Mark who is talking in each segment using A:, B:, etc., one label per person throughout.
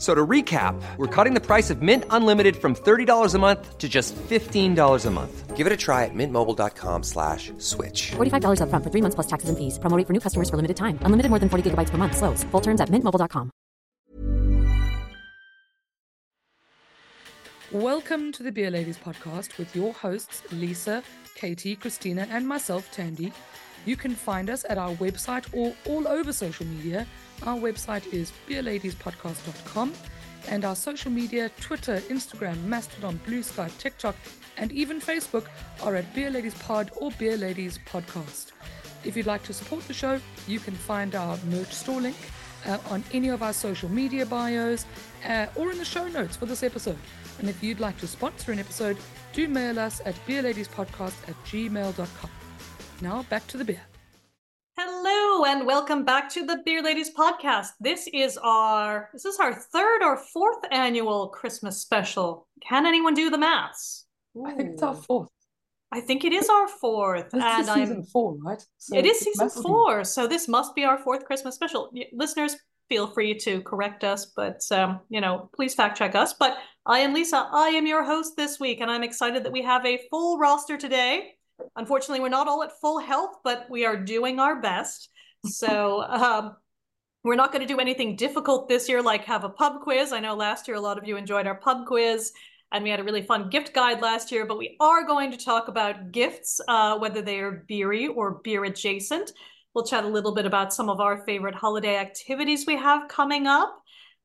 A: F- So to recap, we're cutting the price of Mint Unlimited from $30 a month to just $15 a month.
B: Give it a try at mintmobile.com slash switch.
C: $45 upfront for three months plus taxes and fees. Promo rate for new customers for limited time. Unlimited more than 40 gigabytes per month. Slows. Full terms at mintmobile.com.
D: Welcome to the Beer Ladies podcast with your hosts, Lisa, Katie, Christina, and myself, Thandi. You can find us at our website or all over social media. Our website is beerladiespodcast.com and our social media, Twitter, Instagram, Mastodon, Blue Sky, TikTok, and even Facebook are at Beer Ladies Pod or Beer Ladies Podcast. If you'd like to support the show, you can find our merch store link uh, on any of our social media bios uh, or in the show notes for this episode. And if you'd like to sponsor an episode, do mail us at beerladiespodcast at gmail.com. Now back to the beer.
E: Hello and welcome back to the Beer Ladies podcast. This is our this is our third or fourth annual Christmas special. Can anyone do the maths?
D: I think it's our fourth.
E: I think it is our fourth,
D: This
E: and
D: is season
E: I'm.
D: four, right? So
E: it is season
D: be.
E: four, so this must be our fourth Christmas special. Listeners, feel free to correct us, but um, you know, please fact check us. But I am Lisa. I am your host this week, and I'm excited that we have a full roster today. Unfortunately, we're not all at full health, but we are doing our best. So um, we're not going to do anything difficult this year, like have a pub quiz. I know last year a lot of you enjoyed our pub quiz, and we had a really fun gift guide last year. But we are going to talk about gifts, uh, whether they are beery or beer adjacent. We'll chat a little bit about some of our favorite holiday activities we have coming up.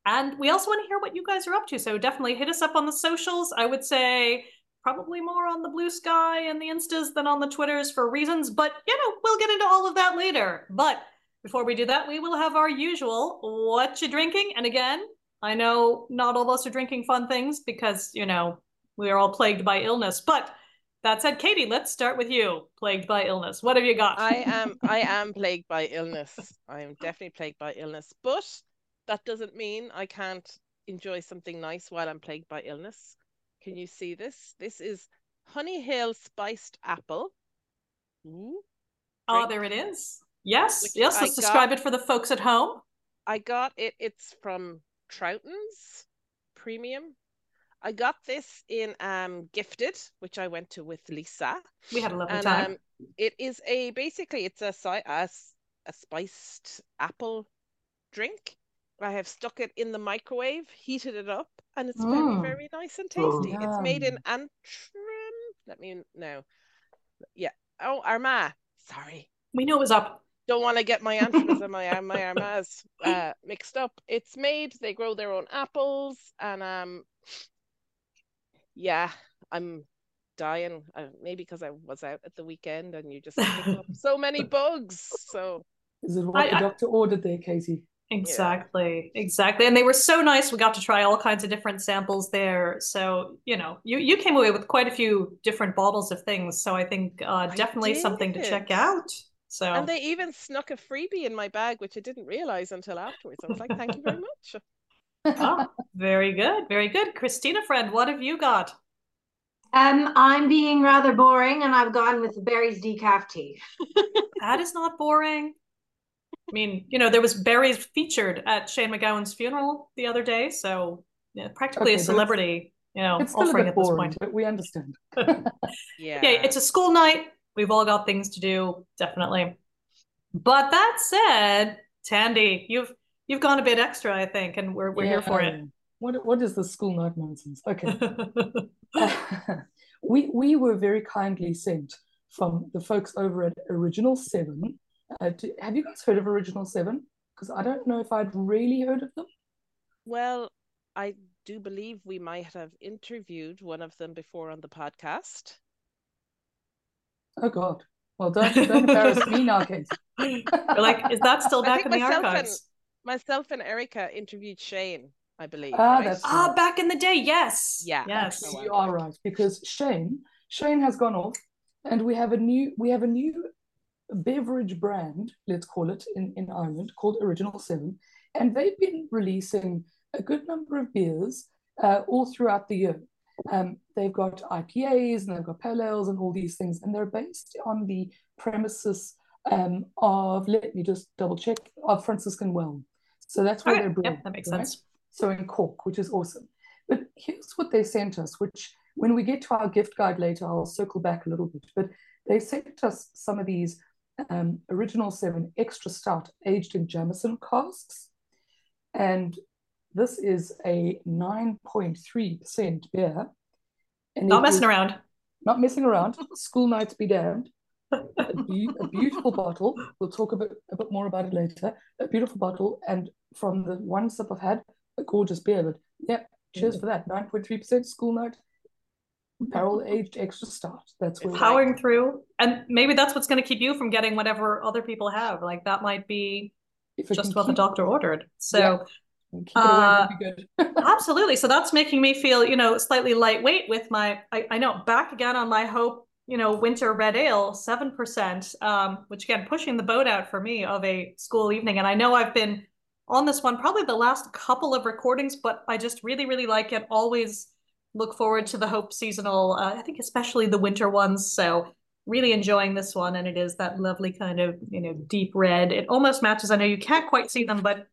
E: And we also want to hear what you guys are up to. So definitely hit us up on the socials. I would say probably more on the blue sky and the instas than on the twitters for reasons but you know we'll get into all of that later but before we do that we will have our usual what you drinking and again i know not all of us are drinking fun things because you know we are all plagued by illness but that said katie let's start with you plagued by illness what have you got
F: I am I am plagued by illness. I am definitely plagued by illness, but that doesn't mean I can't enjoy something nice while I'm plagued by illness. Can you see this? This is Honeyhill spiced apple. Ooh,
E: oh
F: drink.
E: there it is yes
F: Which
E: yes let's describe
F: got-
E: it for the folks at home
F: I got it. It's from Troughton's Premium. I got this in um Gifted, which I went to with Lisa.
E: we had a lovely
F: and
E: time
F: um, it is a basically it's a, a a s- a spiced apple drink. I have stuck it in the microwave, heated it up, and it's
E: Mm.
F: very very nice and tasty. It's made in
D: Yum.
F: Antrim. Let me know. Yeah. Oh, Armagh. Sorry.
E: we know it was up
F: Don't want to get my Antrims and my my Armaghs uh, mixed up. It's made. They grow their own apples, and um, yeah, I'm dying. Uh, maybe because I was out at the weekend, and you just pick up so many bugs. So
D: Is it what
E: I-
D: the
E: I-
D: doctor ordered there, Katie?
E: Exactly, exactly. And they were so nice. We got to try all kinds of different samples there. So, you know, you you came away with quite a few different bottles of things. So I think uh,
F: I
E: definitely something to check out. So
F: and they even snuck a freebie in my bag, which I didn't realize until afterwards. I was like, thank you very much.
E: oh, very good, very good. Christina, friend, what have you got?
G: Um, I'm being rather boring, and I've gone with the Barry's decaf tea.
E: That is not boring. I mean, you know, there was Barry's featured at Shane MacGowan's funeral the other day, so yeah, practically
D: Okay,
E: a celebrity, you know,
D: It's still a
E: offering
D: bit
E: at this point.
D: but we understand.
F: Yeah.
E: Yeah, it's a school night. We've all got things to do, definitely. But that said, Thandi, you've you've gone a bit extra, I think, and we're we're here for it.
D: What what is the school night nonsense? Okay. we we were very kindly sent from the folks over at Original Seven. Uh, to, have you guys heard of Original Seven? Because I don't know if I'd really heard of them.
F: Well, I do believe we might have interviewed one of them before on the podcast.
D: Oh God. Well, don't, don't embarrass me now, Kate.
E: like, is that still back in the archives?
F: And, myself and Erica interviewed Shane, I believe.
D: Ah,
F: right?
D: that's
E: Ah, back in the day, yes.
F: Yeah.
E: Yes.
D: You are right because Shane, Shane has gone off, and we have a new we have a new beverage brand, let's call it in in Ireland, called Original Seven, and they've been releasing a good number of beers uh, all throughout the year. Um, they've got IPAs and they've got pale ales and all these things, and they're based on the premises um, of let me just double check of Franciscan Well. So that's where
E: Okay,
D: they're brewed.
E: Yep, that makes
D: right?
E: sense.
D: So in Cork, which is awesome. But here's what they sent us, which when we get to our gift guide later, I'll circle back a little bit. But they sent us some of these um, original seven extra stout aged in Jameson casks. And this is a 9.3% beer. And
E: Not messing around.
D: Not messing around. School nights be damned. A, be- a beautiful bottle. We'll talk a bit, a bit more about it later. A beautiful bottle. And from the one sip I've had, a gorgeous beer. But yeah, cheers for that. 9.3% school night. Barrel aged extra stout. That's where
E: Powering through. And maybe that's what's going to keep you from getting whatever other people have. Like that might be
D: if
E: just what the doctor ordered. So
D: Yeah.
E: Uh, absolutely. So that's making me feel, you know, slightly lightweight with my, I, I know, back again on my hope, you know, winter red ale, 7%, um, which again, pushing the boat out for me of a school evening. And I know I've been on this one probably the last couple of recordings, but I just really, really like it. Always look forward to the Hope seasonal, uh, I think especially the winter ones. So really enjoying this one. And it is that lovely kind of, you know, deep red. It almost matches, I know you can't quite see them, but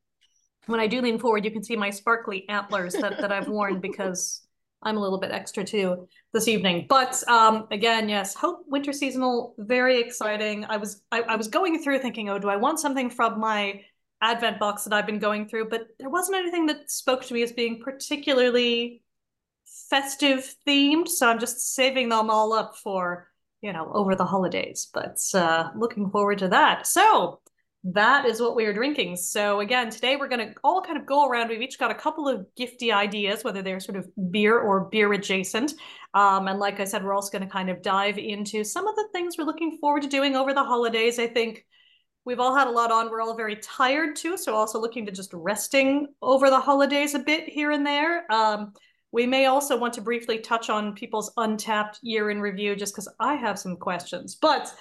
E: when I do lean forward, you can see my sparkly antlers that, that I've worn because I'm a little bit extra too this evening. But um, again, yes, Hope Winter Seasonal, very exciting. I was I, I was going through thinking, oh, do I want something from my Advent box that I've been going through? But there wasn't anything that spoke to me as being particularly festive themed. So I'm just saving them all up for, you know, over the holidays. But uh, looking forward to that. So that is what we are drinking. So again, today we're going to all kind of go around. We've each got a couple of gifty ideas, whether they're sort of beer or beer adjacent. Um, and like I said, we're also going to kind of dive into some of the things we're looking forward to doing over the holidays. I think we've all had a lot on. We're all very tired too. So also looking to just resting over the holidays a bit here and there. Um, we may also want to briefly touch on people's Untappd year in review, just because I have some questions. But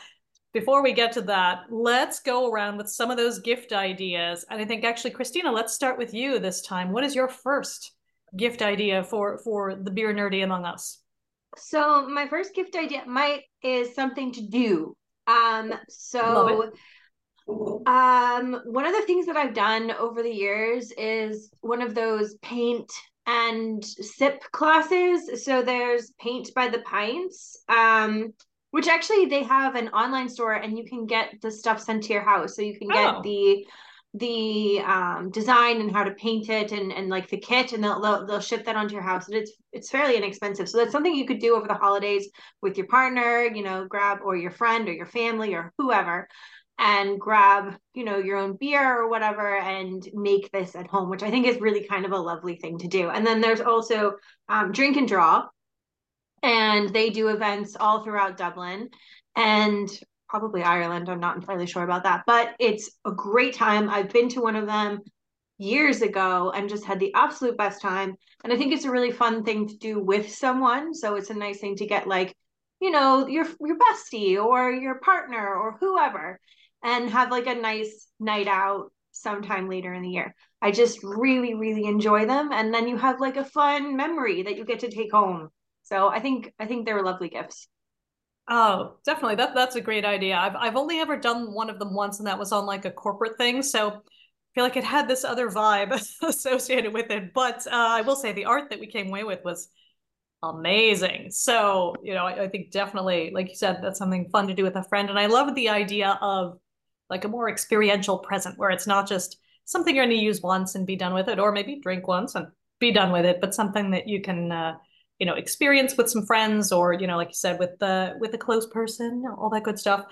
E: before we get to that, let's go around with some of those gift ideas. And I think actually, Christina, let's start with you this time. What is your first gift idea for for the beer nerdy among us?
G: So my first gift idea might is something to do. Um, so um, one of the things that I've done over the years is one of those paint and sip classes. So there's paint by the pints. Um, which actually they have an online store and you can get the stuff sent to your house. So you can get
E: Oh.
G: the the um design and how to paint it and and like the kit and they'll, they'll they'll ship that onto your house and it's it's fairly inexpensive so that's something you could do over the holidays with your partner you know grab or your friend or your family or whoever and grab you know your own beer or whatever and make this at home which i think is really kind of a lovely thing to do and then there's also um, drink and draw and they do events all throughout dublin and probably Ireland. I'm not entirely sure about that, but it's a great time. I've been to one of them years ago and just had the absolute best time. And I think it's a really fun thing to do with someone. So it's a nice thing to get like, you know, your your bestie or your partner or whoever and have like a nice night out sometime later in the year. I just really really enjoy them and then you have like a fun memory that you get to take home. So I think I think they're lovely gifts.
E: Oh, definitely. That that's a great idea. I've I've only ever done one of them once, and that was on like a corporate thing. So I feel like it had this other vibe associated with it. But uh, I will say the art that we came away with was amazing. So you know, I, I think definitely, like you said, that's something fun to do with a friend. And I love the idea of like a more experiential present where it's not just something you're going to use once and be done with it, or maybe drink once and be done with it, but something that you can. Uh, you know experience with some friends or you know like you said with the with a close person all that good stuff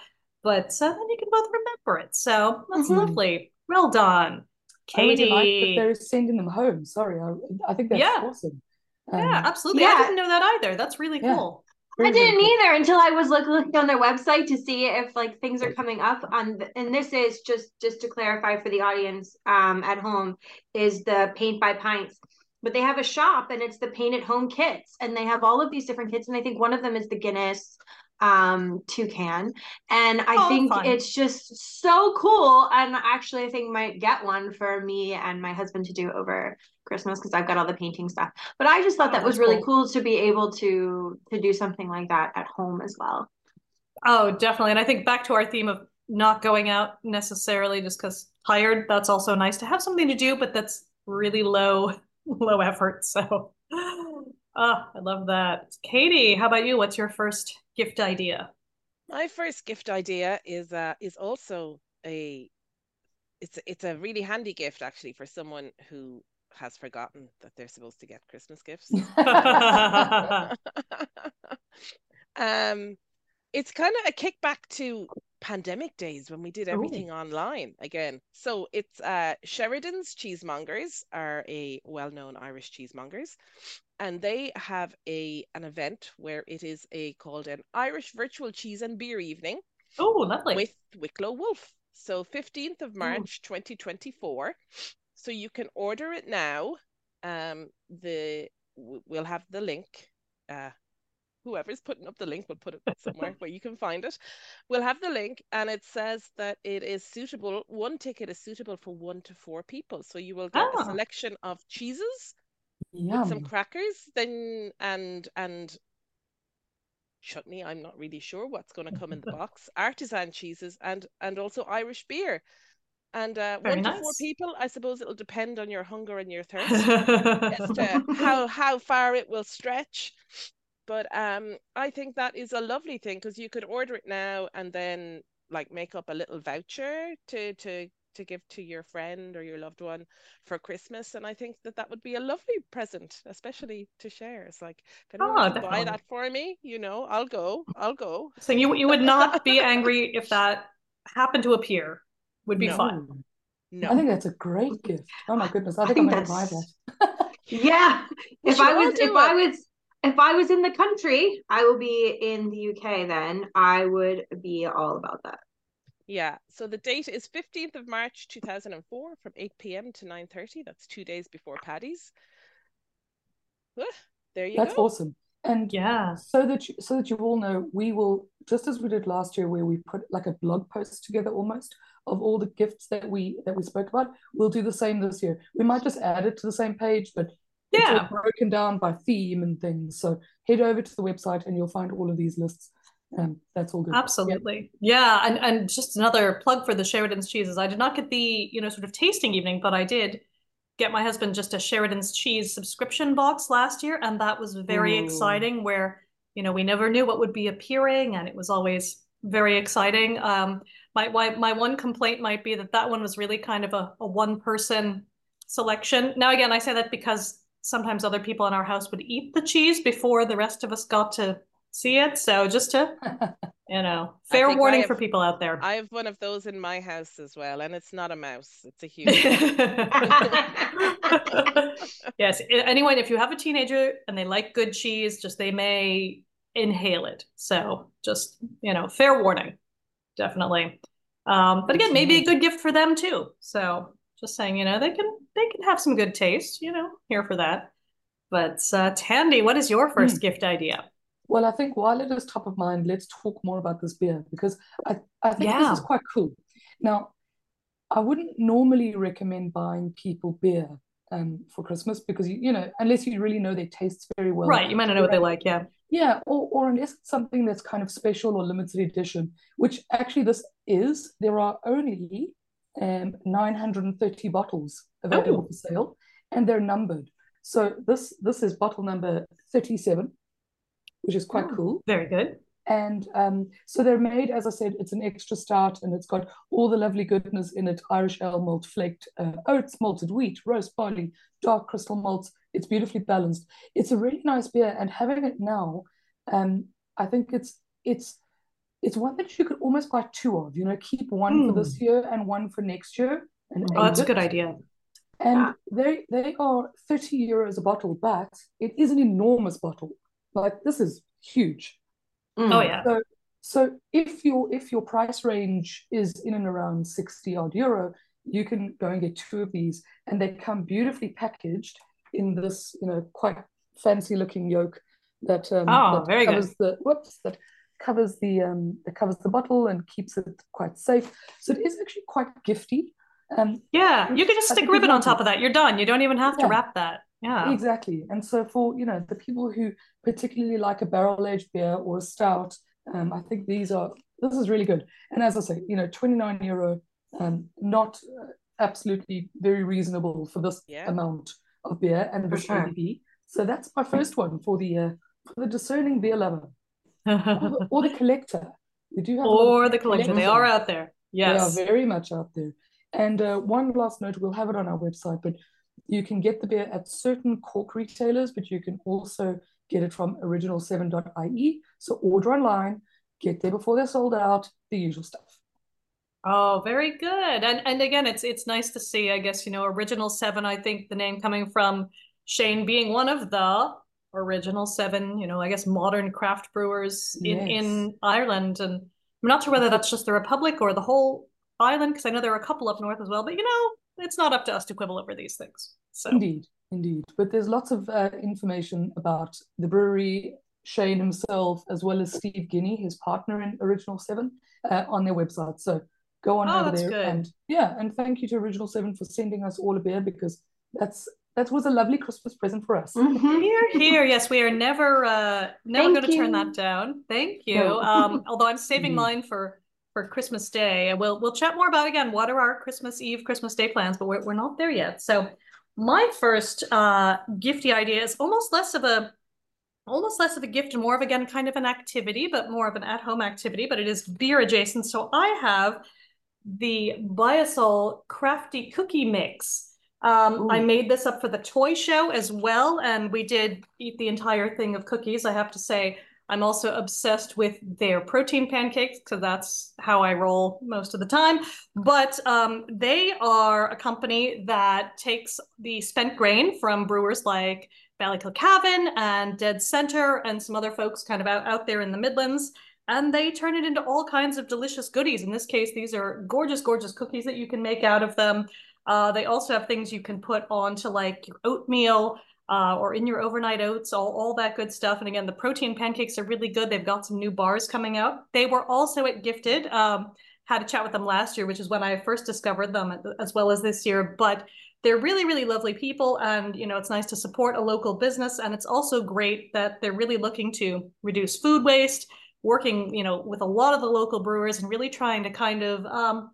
E: but uh, then you can both remember it so that's
G: Mhm.
E: lovely well done Katie.
D: I really like that they're sending them home. Sorry, I, I think that's
E: Yeah.
D: awesome.
E: Yeah,
D: Um,
E: absolutely.
G: yeah.
E: I didn't know that either. That's really
D: Yeah.
E: cool.
G: I didn't either until I was look, looking on their website to see if like things are coming up on the, and this is just just to clarify for the audience um at home is the paint by pints. But they have a shop and it's the paint at home kits and they have all of these different kits and I think one of them is the Guinness um toucan and I
E: Oh,
G: think
E: fun.
G: it's just so cool and actually I think might get one for me and my husband to do over Christmas because I've got all the painting stuff but I just thought
E: Oh,
G: that was
E: that's
G: really
E: cool.
G: cool to be able to to do something like that at home as well
E: Oh, definitely. And I think back to our theme of not going out necessarily just because tired, that's also nice to have something to do, but that's really low, low effort. So, oh, I love that. Katie, how about you? What's your first gift idea?
F: My first gift idea is uh is also a it's it's a really handy gift actually for someone who has forgotten that they're supposed to get Christmas gifts. um it's kind of a kickback to pandemic days when we did everything online again. So it's uh Sheridan's Cheesemongers are a well-known Irish cheesemongers and they have a an event where it is a called an Irish virtual cheese and beer evening
E: Oh, lovely.
F: with Wicklow Wolf. So 15th of March 2024. So you can order it now. Um the we'll have the link. Uh whoever's putting up the link will put it somewhere where you can find it. We'll have the link and it says that it is suitable one ticket is suitable for 1 to 4 people. So you will get a
E: Ah.
F: selection of cheeses
D: Yum.
F: with some crackers then and and chutney i'm not really sure what's going to come in the box. Artisan cheeses and and also irish beer. And uh
E: Very
F: one to four people i suppose it'll depend on your hunger and your thirst as to how how far it will stretch. But um i think that is a lovely thing because you could order it now and then like make up a little voucher to to to give to your friend or your loved one for Christmas. And I think that that would be a lovely present, especially to share. It's like, if anyone
E: Oh,
F: wants buy that for me, you know, I'll go, I'll go.
E: So you you would not be angry if that happened to appear. Would be
F: No.
E: fun.
F: No.
D: I think that's a great gift. Oh my goodness, I
G: I
D: think,
G: think
D: I'm going to buy that.
G: Yeah. If
F: should
G: I was
F: do
G: if I was if I was in the country, I will be in the UK then. I would be all about that.
F: Yeah. So the date is 15th of March 2004 from 8 p.m. to 9:30. That's two days before Paddy's. Whew, there you go.
D: That's
F: go.
D: awesome. And
E: Yeah.
D: so that you, so that you all know, we will just as we did last year, where we put like a blog post together almost of all the gifts that we that we spoke about. We'll do the same this year. We might just add it to the same page, but it's all
E: Yeah.
D: broken down by theme and things. So head over to the website and you'll find all of these lists. Um, that's all good. Yeah.
E: Absolutely. Yeah. And and just another plug for the Sheridan's cheeses. I did not get the, you know, sort of tasting evening, but I did get my husband just a Sheridan's cheese subscription box last year, and that was very
D: Ooh.
E: exciting where, you know, we never knew what would be appearing and it was always very exciting. Um my my, my one complaint might be that that one was really kind of a, a one person selection. Now again, I say that because sometimes other people in our house would eat the cheese before the rest of us got to see it. So just to you know, fair warning
F: have-
E: for people out there.
F: I have one of those in my house as well, and it's not a mouse, it's a human.
E: yes, anyone, if you have a teenager and they like good cheese, just they may inhale it. So just, you know, fair warning, definitely. Um, but again, maybe a good gift for them too. So just saying, you know, they can they can have some good taste, you know, here for that. But uh, Thandi, what is your first gift idea?
D: Well, I think while it is top of mind, let's talk more about this beer because I, I think this is quite cool. Now, I wouldn't normally recommend buying people beer um, for Christmas because, you, you know, unless you really know their tastes very well.
E: Right, you might not know what they like, yeah.
D: Yeah, or, or unless it's something that's kind of special or limited edition, which actually this is, there are only um, 930 bottles available
E: Oh.
D: for sale and they're numbered. So this this is bottle number 37, which is quite
E: Oh.
D: cool.
E: Very good.
D: And um, so they're made, as I said, it's an extra stout and it's got all the lovely goodness in it Irish ale malt, flaked uh, oats, malted wheat, roast barley, dark crystal malts. It's beautifully balanced. It's a really nice beer, and having it now, um, I think it's it's it's one that you could almost buy two of. You know, keep one for this year and one for next year. And
E: Oh, that's a good idea.
D: And
G: Yeah.
D: they they are 30 euros a bottle, but it is an enormous bottle. Like this is huge.
G: Mm.
E: Oh yeah.
D: So so if your if your price range is in and around 60 odd euro, you can go and get two of these, and they come beautifully packaged in this, you know, quite fancy looking yoke that um
E: Oh,
D: that
E: very good.
D: covers the whoops that covers the um that covers the bottle and keeps it quite safe. So it is actually quite gifty. Um
E: Yeah, you can just
D: I
E: stick ribbon on
D: example.
E: top of that. You're done. You don't even have to wrap that. Yeah.
D: Exactly. And so for, you know, the people who particularly like a barrel-aged beer or a stout, um, I think these are this is really good. And as I say, you know, 29 euro, um, not uh, absolutely very reasonable for this
F: Yeah.
D: amount of beer and
G: For sure.
D: ABV. So that's my first one for the uh, for the discerning beer lover or the, or the collector. We do have a lot of
E: Or the collector. They are
D: out
E: there.
D: they are very much out there. And uh, one last note, we'll have it on our website, but you can get the beer at certain cork retailers, but you can also get it from original7.ie. So order online, get there before they're sold out, the usual stuff.
E: Oh, very good. And and again, it's it's nice to see, I guess, you know, Original Seven, I think the name coming from Shane being one of the original seven, you know, I guess modern craft brewers in
D: Yes.
E: in Ireland. And I'm not sure whether that's just the Republic or the whole island, because I know there are a couple up north as well, but you know, it's not up to us to quibble over these things. So
D: Indeed, indeed. But there's lots of uh, information about the brewery, Shane himself, as well as Steve Guinea, his partner in Original Seven, uh, on their website. So go on
E: Oh,
D: over
E: that's
D: there
E: good.
D: and yeah, and thank you to Original Seven for sending us all a beer because that's that was a lovely Christmas present for us.
G: Mhm.
E: Here, here, yes, we are never uh never going to turn that down. Thank you.
D: No.
E: Um, although I'm saving mine for for Christmas Day, and we'll we'll chat more about again what are our Christmas Eve, Christmas Day plans, but we're we're not there yet. So my first uh gifty idea is almost less of a almost less of a gift and more of again kind of an activity, but more of an at-home activity, but it is beer adjacent. So I have the Biasol Crafty Cookie Mix. Um, I made this up for the toy show as well, and we did eat the entire thing of cookies. I have to say, I'm also obsessed with their protein pancakes because that's how I roll most of the time. But um, they are a company that takes the spent grain from brewers like Ballykilcavan and Dead Center and some other folks kind of out, out there in the Midlands and they turn it into all kinds of delicious goodies. In this case, these are gorgeous, gorgeous cookies that you can make out of them. Uh, they also have things you can put onto like your oatmeal uh, or in your overnight oats, all, all that good stuff. And again, the protein pancakes are really good. They've got some new bars coming out. They were also at Gifted. Um, had a chat with them last year, which is when I first discovered them, as well as this year. But they're really, really lovely people, and you know, it's nice to support a local business. And it's also great that they're really looking to reduce food waste working, you know, with a lot of the local brewers and really trying to kind of, um,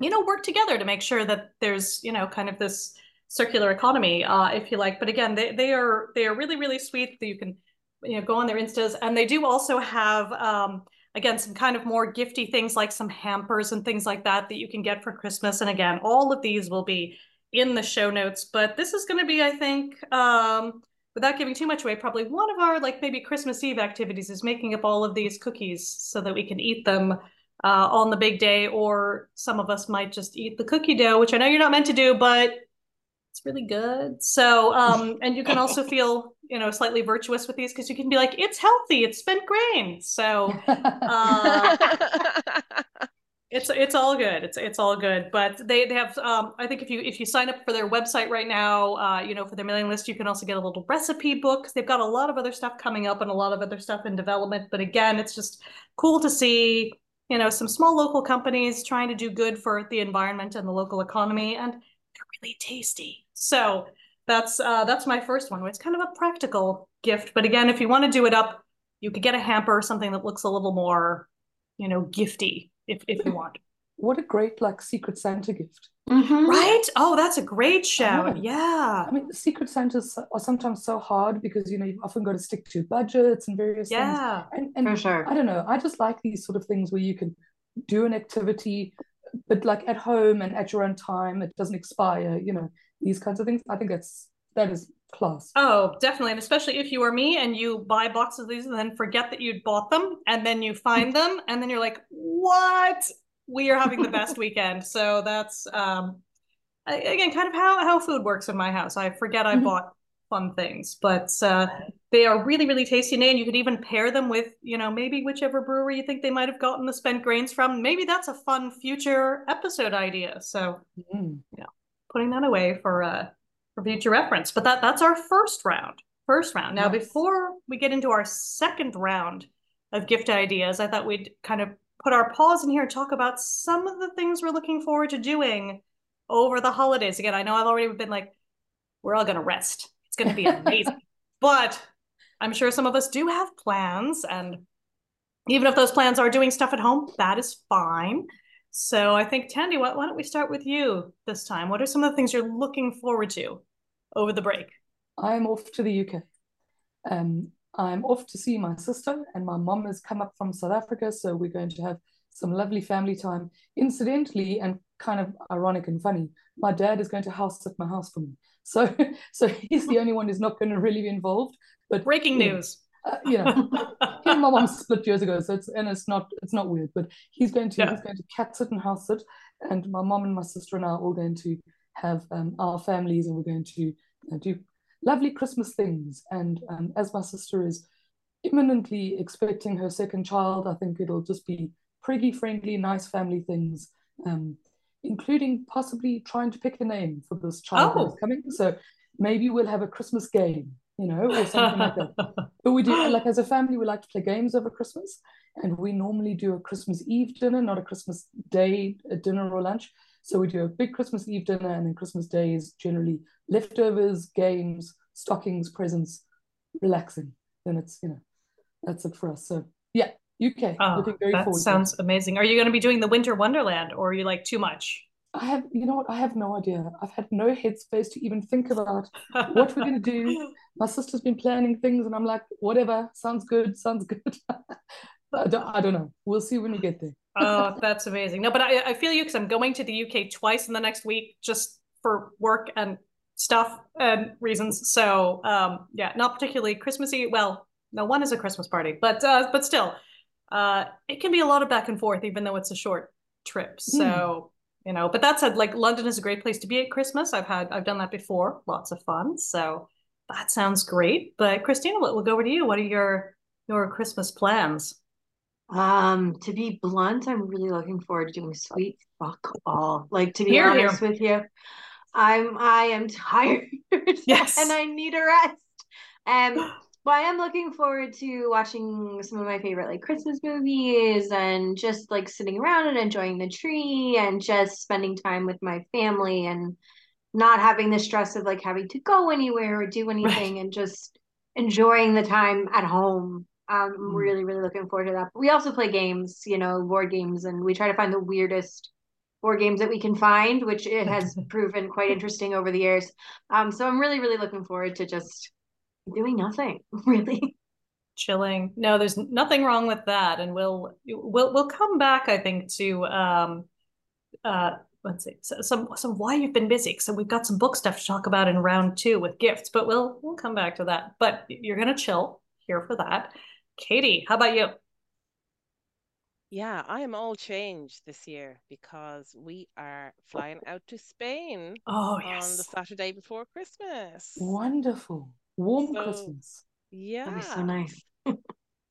E: you know, work together to make sure that there's, you know, kind of this circular economy, uh, if you like. But again, they they are they are really really sweet. You can, you know, go on their instas, and they do also have. Um, again, some kind of more gifty things like some hampers and things like that that you can get for Christmas. And again, all of these will be in the show notes. But this is going to be, I think, um, without giving too much away, probably one of our like maybe Christmas Eve activities is making up all of these cookies so that we can eat them uh, on the big day, or some of us might just eat the cookie dough, which I know you're not meant to do, but it's really good. So, um, and you can also feel, you know, slightly virtuous with these because you can be like, it's healthy, it's spent grain. So, uh, it's it's all good. It's it's all good. But they they have um I think if you if you sign up for their website right now, uh, you know, for their mailing list, you can also get a little recipe book. They've got a lot of other stuff coming up and a lot of other stuff in development. But again, it's just cool to see, you know, some small local companies trying to do good for the environment and the local economy, and they're really tasty. So that's uh that's my first one. It's kind of a practical gift. But again, if you want to do it up, you could get a hamper, or something that looks a little more, you know, gifty if if you want.
D: What a great like Secret Santa gift.
G: Mhm.
E: Right? Oh, that's a great shout.
D: know.
E: Yeah.
D: I mean, Secret Santas are sometimes so hard because you know you've often got to stick to budgets and various things.
E: Yeah.
D: And and
G: For sure.
D: I don't know, I just like these sort of things where you can do an activity, but like at home and at your own time, it doesn't expire, you know, these kinds of things. I think that's that is class.
E: Oh, definitely. And especially if you are me and you buy boxes of these and then forget that you'd bought them and then you find them and then you're like, what? We are having the best weekend. So that's um again, kind of how how food works in my house. I forget I
G: Mhm.
E: bought fun things, but uh, they are really really tasty. And you could even pair them with you know maybe whichever brewery you think they might have gotten the spent grains from. Maybe that's a fun future episode idea. So
D: Mm.
E: Putting that away for uh for future reference. But that that's our first round. First round. Now,
D: Nice.
E: before we get into our second round of gift ideas, I thought we'd kind of put our pause in here and talk about some of the things we're looking forward to doing over the holidays. Again, I know I've already been like, we're all gonna rest. It's gonna be amazing. but I'm sure some of us do have plans, and even if those plans are doing stuff at home, that is fine. So I think, Thandi, why, why don't we start with you this time? What are some of the things you're looking forward to over the break?
D: I'm off to the UK. Um, I'm off to see my sister, and my mum has come up from South Africa, so we're going to have some lovely family time. Incidentally, and kind of ironic and funny, my dad is going to house sit my house for me. So, so he's the only one who's not going to really be involved. But
E: Breaking news.
D: Uh, you know, he and my mum split years ago, so it's and it's not it's not weird. But he's going to
E: Yeah.
D: he's going to cat sit and house sit, and my mum and my sister and I are all going to have um, our families, and we're going to you know, do lovely Christmas things. And um, as my sister is imminently expecting her second child, I think it'll just be pretty friendly, nice family things, um, including possibly trying to pick a name for this child
E: Oh.
D: that's coming. So maybe we'll have a Christmas game, you know, or something like that. But we do, like as a family, we like to play games over Christmas. And we normally do a Christmas Eve dinner, not a Christmas Day a dinner or lunch. So we do a big Christmas Eve dinner, and then Christmas Day is generally leftovers, games, stockings, presents, relaxing. Then it's, you know, that's it for us. So yeah, UK.
E: Oh,
D: looking very
E: that
D: forward to
E: sounds amazing. Are you going to be doing the Winter Wonderland, or are you like too much?
D: I have, you know what? I have no idea. I've had no headspace to even think about what we're going to do. My sister's been planning things, and I'm like, whatever, sounds good, sounds good. I don't, I don't know. We'll see when we get there.
E: oh, that's amazing. No, but I, I feel you because I'm going to the UK twice in the next week just for work and stuff and reasons. So, um, yeah, not particularly Christmassy. Well, no, one is a Christmas party, but uh, but still, uh, it can be a lot of back and forth, even though it's a short trip. So, you know, but that said, like London is a great place to be at Christmas. I've had I've done that before, lots of fun. So that sounds great. But Christina, we'll, go over to you. What are your your Christmas plans?
G: Um, to be blunt, I'm really looking forward to doing sweet fuck all. Like to be
E: Here, here.
G: honest with you, I'm I am tired
E: Yes.
G: and I need a rest. Um, but I am looking forward to watching some of my favorite like Christmas movies and just like sitting around and enjoying the tree and just spending time with my family and not having the stress of like having to go anywhere or do anything and just enjoying the time at home. I'm
D: Mm.
G: really, really looking forward to that. We also play games, you know, board games, and we try to find the weirdest board games that we can find, which it has proven quite interesting over the years. Um, so I'm really, really looking forward to just doing nothing, really.
E: chilling. No, there's nothing wrong with that, and we'll we'll we'll come back. I think to um uh let's see so, some some why you've been busy. So we've got some book stuff to talk about in round two with gifts, but we'll we'll come back to that. But you're gonna chill here for that. Katie, how about you?
F: Yeah, I am all changed this year because we are flying out to Spain
E: Oh yes.
F: on the Saturday before Christmas.
D: Wonderful. Warm
F: So-
D: Christmas.
F: Yeah.
G: That'd be so nice.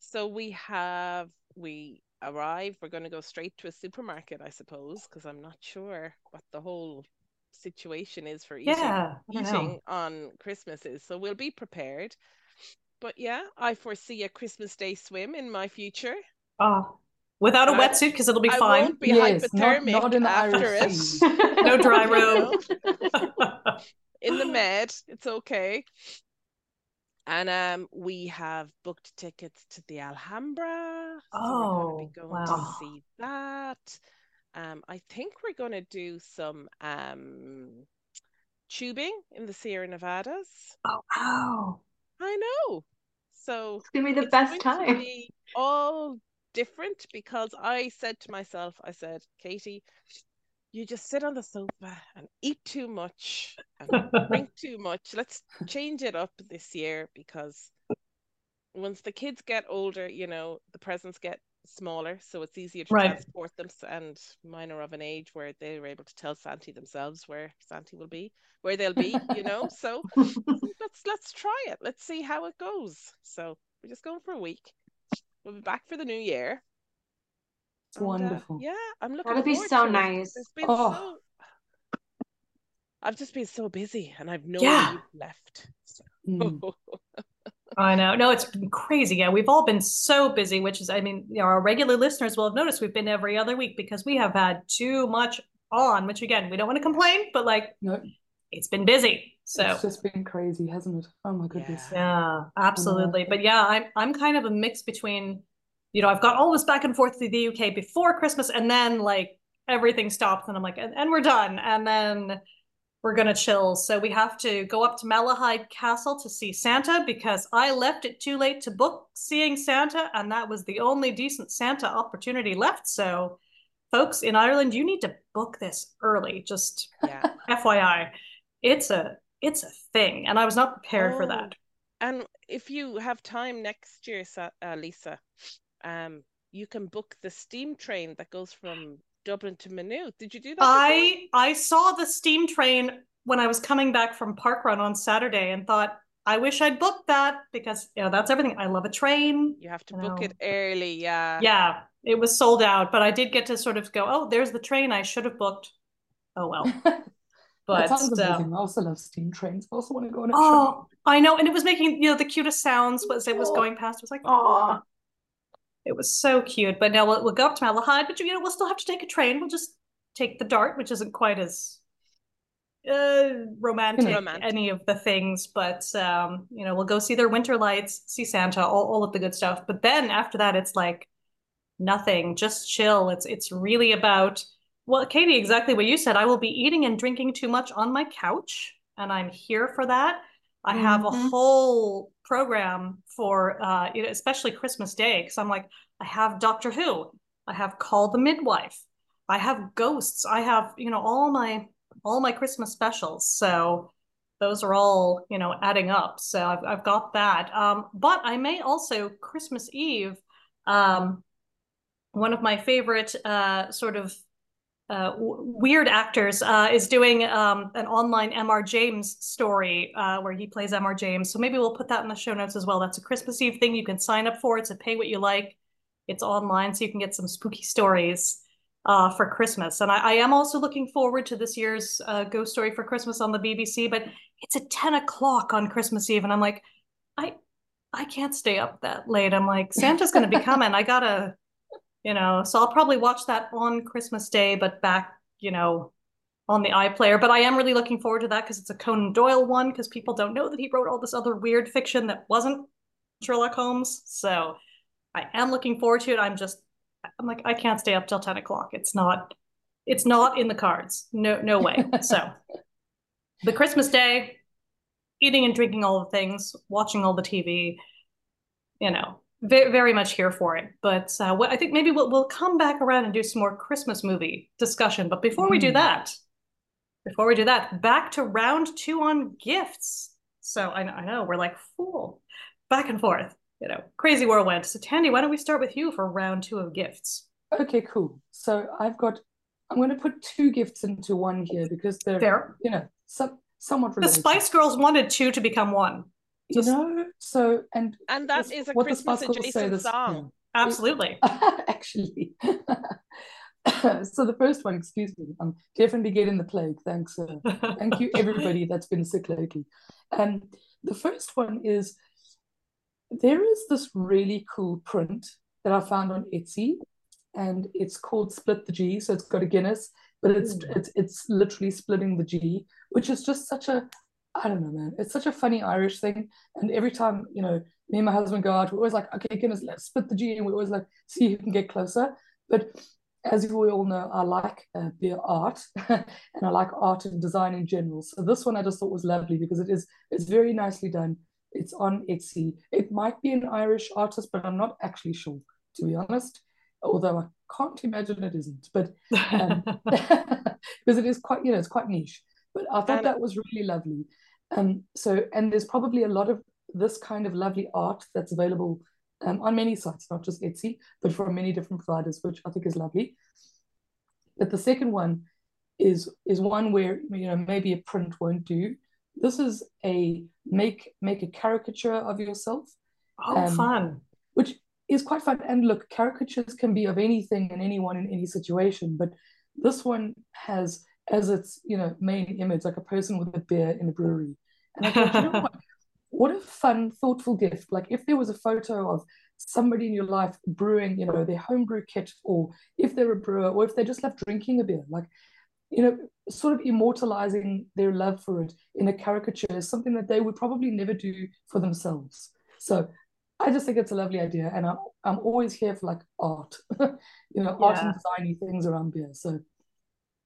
F: So we have we arrive. We're going to go straight to a supermarket, I suppose, because I'm not sure what the whole situation is for eating
E: yeah. I don't know.
F: eating on Christmas is. So we'll be prepared. But yeah, I foresee a Christmas Day swim in my future.
E: Oh, without a
F: I-
E: wetsuit because it'll be
F: I
E: fine.
F: won't be
D: Yes,
F: hypothermic
D: not in the
F: after
D: Irish
F: it.
E: No dry
F: You
E: road.
F: in the med, it's okay. And um, we have booked tickets to the Alhambra. So we're going to
E: Oh,
F: be going
E: wow.
F: to see that. Um, I think we're going to do some um tubing in the Sierra Nevadas.
E: oh wow.
F: I know. So
G: It's gonna be the best time.
F: be all different because I said to myself, I said, Katie, you just sit on the sofa and eat too much and drink too much. Let's change it up this year because once the kids get older, you know, the presents get smaller, so it's easier to
E: Right.
F: transport them. And mine are of an age where they were able to tell Santi themselves where Santi will be, where they'll be, you know. So let's let's try it. Let's see how it goes. So we're just going for a week. We'll be back for the new year.
D: It's
F: And, uh,
D: wonderful.
F: yeah, I'm looking
G: That'd be so
F: to it.
G: nice.
F: It's been
D: Oh.
F: so. I've just been so busy, and I've no
E: Yeah.
F: left. So-
D: Mm.
E: I know. No, it's been crazy. Yeah, we've all been so busy, which is, I mean, you know, our regular listeners will have noticed we've been every other week because we have had too much on, which again, we don't want to complain, but like
D: No,
E: it's been busy. So
D: it's just been crazy, hasn't it? Oh my goodness.
F: Yeah.
E: yeah, absolutely. But yeah, I'm I'm kind of a mix between, you know, I've got all this back and forth to the UK before Christmas, and then like everything stops, and I'm like, and, and we're done, and then we're gonna chill. So we have to go up to Malahide Castle to see Santa because I left it too late to book seeing Santa, and that was the only decent Santa opportunity left. So, folks in Ireland, you need to book this early. Just
F: yeah.
E: FYI, it's a it's a thing, and I was not prepared for
F: Oh,
E: that.
F: And if you have time next year, uh, Lisa, um, you can book the steam train that goes from Dublin to Maynooth. Did you do that?
E: I I saw the steam train when I was coming back from Parkrun on Saturday and thought, I wish I'd booked that because you know that's everything. I love a train.
F: You have to
E: I
F: book
E: know.
F: it early, yeah.
E: Yeah, it was sold out, but I did get to sort of go, oh, there's the train I should have booked. Oh well.
D: that
E: But
D: sounds
E: uh,
D: amazing. I also love steam trains. I also want to go on a
E: oh, I know, and it was making you know the cutest sounds as it was
D: Oh.
E: going past. It was like, oh, it was so cute. But now we'll, we'll go up to Malahide, but you know we'll still have to take a train. We'll just take the Dart, which isn't quite as uh romantic,
F: Romantic.
E: any of the things but um you know we'll go see their winter lights see santa all, all of the good stuff but then after that it's like nothing just chill it's it's really about well katie exactly what you said i will be eating and drinking too much on my couch and i'm here for that i have a
G: Mhm.
E: whole program for uh you know, especially christmas day because i'm like i have doctor who i have call the midwife i have ghosts i have you know all my all my Christmas specials. So those are all, you know, adding up. So I've, I've got that. Um, but I may also Christmas Eve, um, one of my favorite uh, sort of uh, weird actors uh, is doing um, an online M.R. James story uh, where he plays M.R. James. So maybe we'll put that in the show notes as well. That's a Christmas Eve thing you can sign up for. It's a pay what you like. It's online, so you can get some spooky stories uh, for Christmas. And I, I am also looking forward to this year's uh, Ghost Story for Christmas on the BBC, but it's at 10 o'clock on Christmas Eve. And I'm like, I I can't stay up that late. I'm like, Santa's going to be coming. I gotta, you know, so I'll probably watch that on Christmas Day, but back, you know, on the iPlayer. But I am really looking forward to that because it's a Conan Doyle one because people don't know that he wrote all this other weird fiction that wasn't Sherlock Holmes. So I am looking forward to it. I'm just, I'm like, I can't stay up till 10 o'clock. It's not, it's not in the cards. No, no way. So the Christmas day, eating and drinking all the things, watching all the TV, you know, very, very much here for it. But uh, what I think maybe we'll, we'll come back around and do some more Christmas movie discussion. But before we do
D: Mm.
E: that, before we do that, back to round two on gifts. So I know, I know we're like full back and forth, you know, crazy whirlwind. So Thandi, why don't we start with you for round two of gifts?
D: Okay, cool. So I've got, I'm going to put two gifts into one here because they're,
E: Fair.
D: you know, some, somewhat
E: The. Spice Girls wanted two to become one.
D: You know, so, and
F: And that
D: this-
F: is a Christmas
D: Spice Girls say
F: adjacent
D: this-
F: song.
E: Absolutely.
D: Actually. so the first one, excuse me, I'm definitely getting the plague. Thanks. Uh, thank you, everybody that's been sick lately. Um, the first one is there is this really cool print that I found on Etsy, and it's called Split the G. So it's got a Guinness, but it's
E: Ooh.
D: it's it's literally splitting the G, which is just such a I don't know, man. It's such a funny Irish thing. And every time, you know, me and my husband go out, we're always like, okay, Guinness, let's split the G, and we always like see who can get closer. But as you all know, I like uh, beer art and I like art and design in general. So this one I just thought was lovely because it is it's very nicely done. It's on Etsy. It might be an Irish artist, but I'm not actually sure, to be honest. Although I can't imagine it isn't, but um, because it is quite, you know, it's quite niche. But I thought
F: And-
D: that was really lovely. Um, so and there's probably a lot of this kind of lovely art that's available um, on many sites, not just Etsy, but from many different providers, which I think is lovely. But the second one is is one where you know maybe a print won't do. This is a make make a caricature of yourself.
E: Oh, um, fun!
D: Which is quite fun. And look, caricatures can be of anything and anyone in any situation, but this one has as its you know main image like a person with a beer in a brewery. And I thought, you know what? What a fun, thoughtful gift! Like if there was a photo of somebody in your life brewing, you know, their homebrew kit, or if they're a brewer, or if they just love drinking a beer, like you know, sort of immortalizing their love for it in a caricature is something that they would probably never do for themselves. So I just think it's a lovely idea, and I'm I'm always here for like art, you know, yeah. art and designy things around beer. So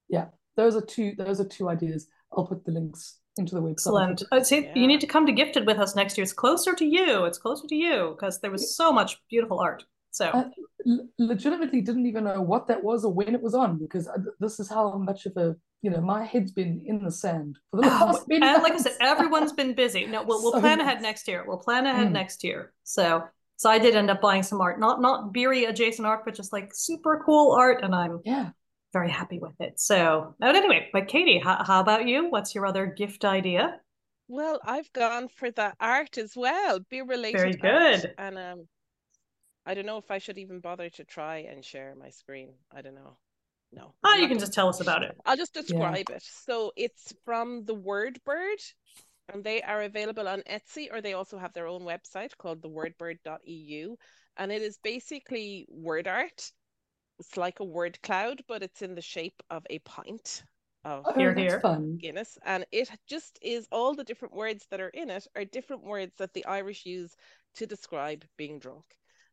D: yeah, those are two those are two ideas. I'll put the links into the website.
E: Excellent. I'd uh, say yeah. you need to come to Gifted with us next year. It's closer to you. It's closer to you because there was so much beautiful art. So I
D: legitimately didn't even know what that was or when it was on because this is how much of a you know my head's been in the sand for the last.
E: and like I said, everyone's been busy. No, we'll we'll so plan ahead next year. We'll plan ahead mm. next year. So so I did end up buying some art, not not beery adjacent art, but just like super cool art, and I'm
D: yeah
E: very happy with it. So, but anyway, but Katie, how, how about you? What's your other gift idea?
F: Well, I've gone for the art as well, be related.
E: Very good.
F: And um, I don't know if I should even bother to try and share my screen. I don't know. No.
E: Oh, you can just tell us about it.
F: I'll just describe yeah. it. So it's from the Word Bird, and they are available on Etsy, or they also have their own website called thewordbird.eu. And it is basically word art it's like a word cloud, but it's in the shape of a pint of
D: oh, here, here. Fun.
F: Guinness. And it just is all the different words that are in it are different words that the Irish use to describe being drunk.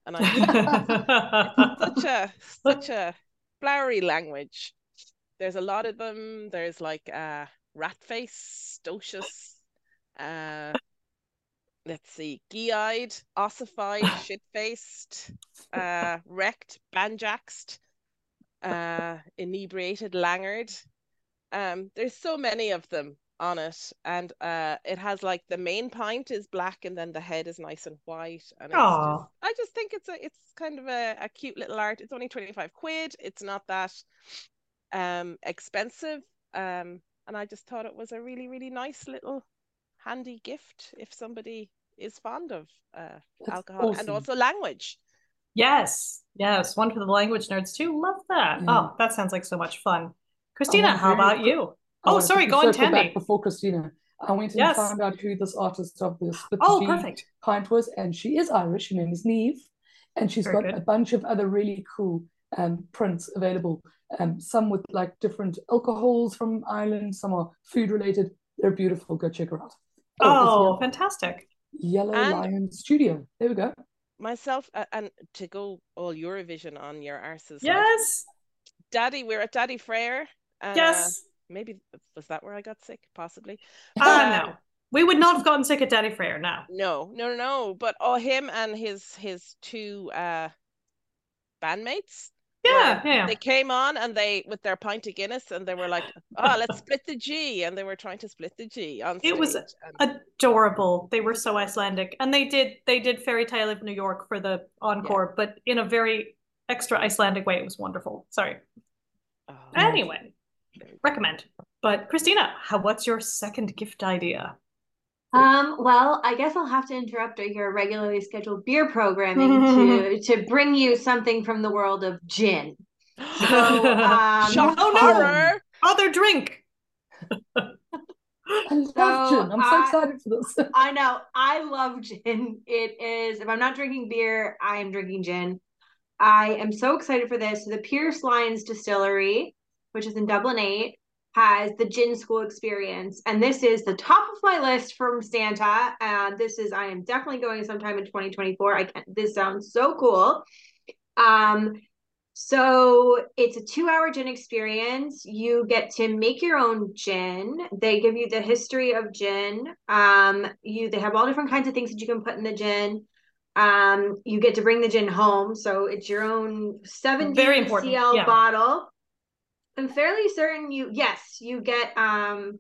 F: And I such a such a flowery language. There's a lot of them. There's like uh rat face, stocious, uh let's see, gee-eyed, ossified, shit-faced, uh, wrecked, banjaxed, uh, inebriated, languid. Um, there's so many of them on it, and uh, it has like the main pint is black, and then the head is nice and white. And it's just, I just think it's a, it's kind of a, a cute little art. It's only twenty five quid. It's not that um expensive. Um, and I just thought it was a really, really nice little handy gift if somebody is fond of uh, alcohol awesome. and also language.
E: Yes, yes, one for the language nerds too. Love that. Yeah. Oh, that sounds like so much fun. Christina, how about you? Oh, sorry, go on, Thandi.
D: Before Christina, I went and yes. found out who this artist of this Split
E: oh, G perfect.
D: pint was, and she is Irish. Her name is Neve, and she's Very got good. a bunch of other really cool um, prints available. Um, some with like different alcohols from Ireland, some are food related. They're beautiful. Go check her out.
E: Oh, oh fantastic.
D: Yellow and Lion Studio. There we go.
F: Myself uh, and to go all Eurovision on your arses.
E: Yes.
F: Like, Daddy, we're at Daði Freyr.
E: Uh, yes.
F: Maybe was that where I got sick? Possibly.
E: Uh, uh no. We would not have gotten sick at Daði Freyr. No.
F: No, no, no, no. But oh, him and his his two uh bandmates
E: yeah, yeah.
F: They came on and they with their pint of Guinness and they were like, "Oh, let's split the G," and they were trying to split the G on
E: stage. It was and... adorable. They were so Icelandic, and they did they did Fairy Tale of New York for the encore, yeah. but in a very extra Icelandic way. It was wonderful. Sorry. Oh, anyway, recommend. But Christina, how, what's your second gift idea?
G: Um, well, I guess I'll have to interrupt your regularly scheduled beer programming to to bring you something from the world of gin. So, um,
E: Shock oh, no. Other drink.
D: I love so gin. I'm so I, excited for this.
G: I know. I love gin. It is, if I'm not drinking beer, I am drinking gin. I am so excited for this. The Pearse Lyons Distillery, which is in Dublin 8, has the gin school experience. And this is the top of my list from santa. And this is i am definitely going sometime in 2024 i can this sounds so cool. Um so it's a two hour gin experience. You get to make your own gin. They give you the history of gin. Um you they have all different kinds of things that you can put in the gin. Um you get to bring the gin home. So it's your own 70 Very important. cl yeah. bottle I'm fairly certain you yes, you get um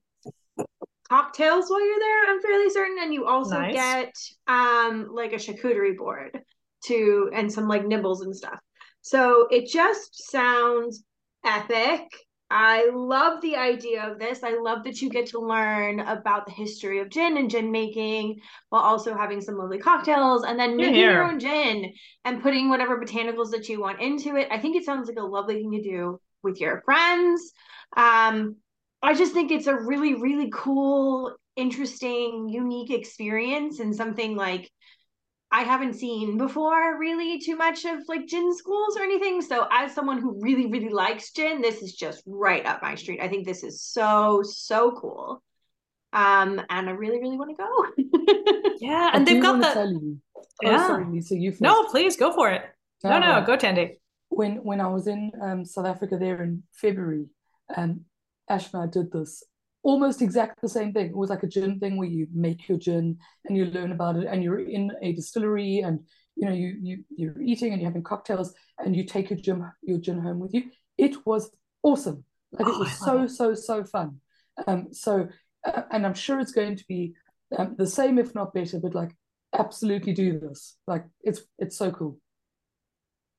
G: cocktails while you're there. I'm fairly certain, and you also nice. get um like a charcuterie board. to and some like nibbles and stuff. So it just sounds epic. I love the idea of this. I love that you get to learn about the history of gin and gin making while also having some lovely cocktails and then making your own gin and putting whatever botanicals that you want into it. I think it sounds like a lovely thing to do with your friends. Um, I just think it's a really, really cool, interesting, unique experience and something like I haven't seen before really too much of like gin schools or anything. So as someone who really, really likes gin, this is just right up my street. I think this is so, so cool. Um, and I really, really want to go.
E: yeah, and I they've got that.
D: You, oh, yeah. sorry, Lisa, you first.
E: No, please go for it. No, no, no go Thandi.
D: When when I was in um, South Africa there in February, um, Ash and I did this almost exactly the same thing. It was like a gin thing where you make your gin and you learn about it, and you're in a distillery, and you know you you you're eating and you're having cocktails, and you take your gin your gin home with you. It was awesome. Like it oh, was so it. so so fun. Um, so uh, and I'm sure it's going to be um, the same, if not better. But like, absolutely do this. Like it's it's so cool.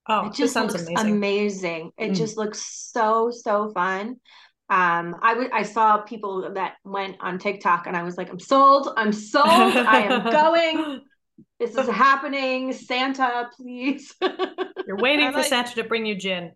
G: Oh, it just sounds amazing. amazing. It mm. just looks so so fun um I would I saw people that went on TikTok and I was like, I'm sold, I'm sold, I am going. This is happening. Santa, please.
E: You're waiting and for I, Santa to bring you gin.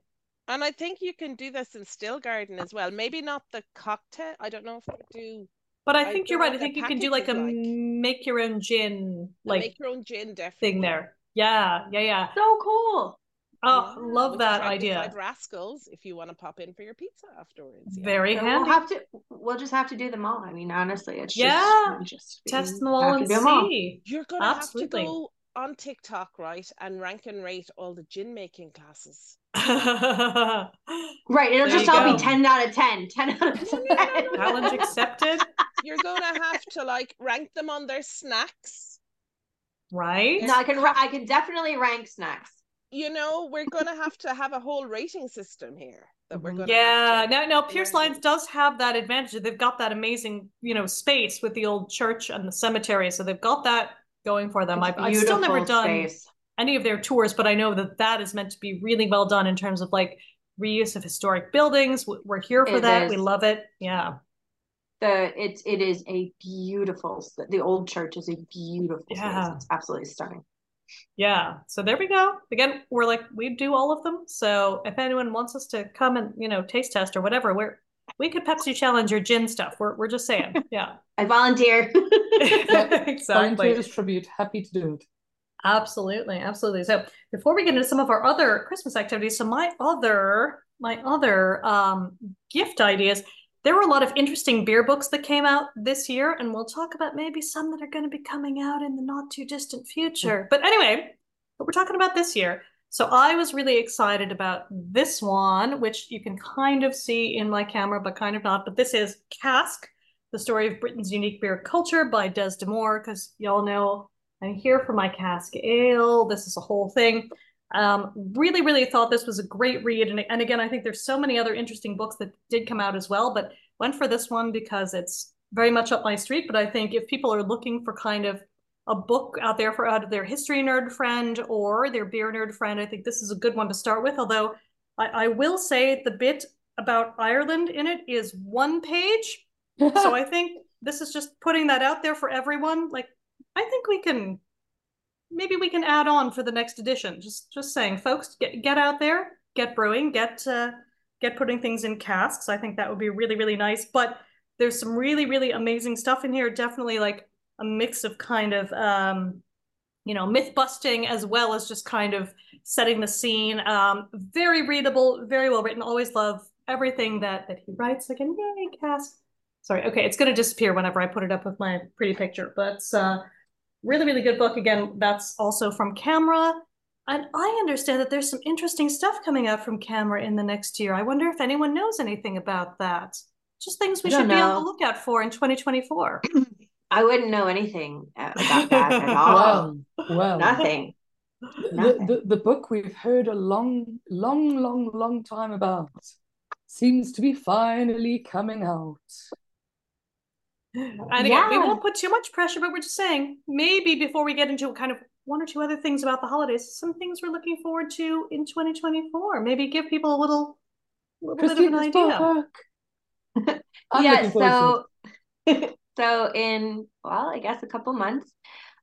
F: And I think you can do this in Stillgarden as well. Maybe not the cocktail. I don't know if they do.
E: But I think I you're right. I think you can do like a like. make your own gin, like
F: make your own gin, definitely
E: thing there. Yeah, yeah, yeah.
G: So cool.
E: Oh, yeah, love that idea.
F: Rascals, if you want to pop in for your pizza afterwards.
E: Yeah. Very so handy.
G: We'll have to. We'll just have to do them all. I mean, honestly, it's
E: yeah. Just, just test them all and see.
F: You're gonna Absolutely. have to go on TikTok, right, and rank and rate all the gin making classes.
G: right, it'll there just all go. be ten out of 10. 10 out of ten.
E: Challenge accepted.
F: You're gonna have to like rank them on their snacks.
E: Right.
G: No, I can. I can definitely rank snacks
F: you know, we're going to have to have a whole rating system here that we're mm-hmm. going
E: yeah,
F: to.
E: Yeah, no, no, Pearse Lyons does have that advantage. They've got that amazing, you know, space with the old church and the cemetery. So they've got that going for them. I've, I've, still never done space. any of their tours, but I know that that is meant to be really well done in terms of like reuse of historic buildings. We're here for it that. Is. We love it. Yeah.
G: The it's it is a beautiful the old church is a beautiful yeah. Space. It's absolutely stunning
E: yeah so there we go. Again we're like we do all of them. So if anyone wants us to come and you know taste test or whatever we're we could pepsi challenge your gin stuff. We're, we're just saying yeah.
G: I volunteer.
D: Exactly. Volunteer distribute happy to do it.
E: Absolutely absolutely. So before we get into some of our other christmas activities so my other my other um gift ideas there were a lot of interesting beer books that came out this year, and we'll talk about maybe some that are going to be coming out in the not too distant future. But anyway, what we're talking about this year. So I was really excited about this one, which you can kind of see in my camera, but kind of not. But this is Cask, the story of Britain's unique beer culture by Des de Moor, because y'all know I'm here for my cask ale. This is a whole thing. Um, really, really thought this was a great read. And, and again, I think there's so many other interesting books that did come out as well, but went for this one because it's very much up my street. But I think if people are looking for kind of a book out there for out of their history nerd friend or their beer nerd friend, I think this is a good one to start with. Although I, I will say the bit about Ireland in it is one page. so I think this is just putting that out there for everyone. Like, I think we can maybe we can add on for the next edition. Just just saying, folks, get get out there, get brewing, get uh, get putting things in casks. I think that would be really really nice. But there's some really really amazing stuff in here. Definitely like a mix of kind of um, you know myth busting as well as just kind of setting the scene. Um, very readable, very well written. Always love everything that that he writes. Again, yay, cask. Sorry, okay, it's gonna disappear whenever I put it up with my pretty picture, but. Uh, really, really good book. Again, that's also from CAMRA. And I understand that there's some interesting stuff coming out from CAMRA in the next year. I wonder if anyone knows anything about that. Just things we should know. be on the lookout for in 2024.
G: I wouldn't know anything about that at all. well, well nothing.
D: The, the, the book we've heard a long, long, long, long time about seems to be finally coming out.
E: And again, yeah. we won't put too much pressure, but we're just saying maybe before we get into kind of one or two other things about the holidays, some things we're looking forward to in 2024. Maybe give people a little, little bit of an idea.
G: yeah, so so in well, I guess a couple months,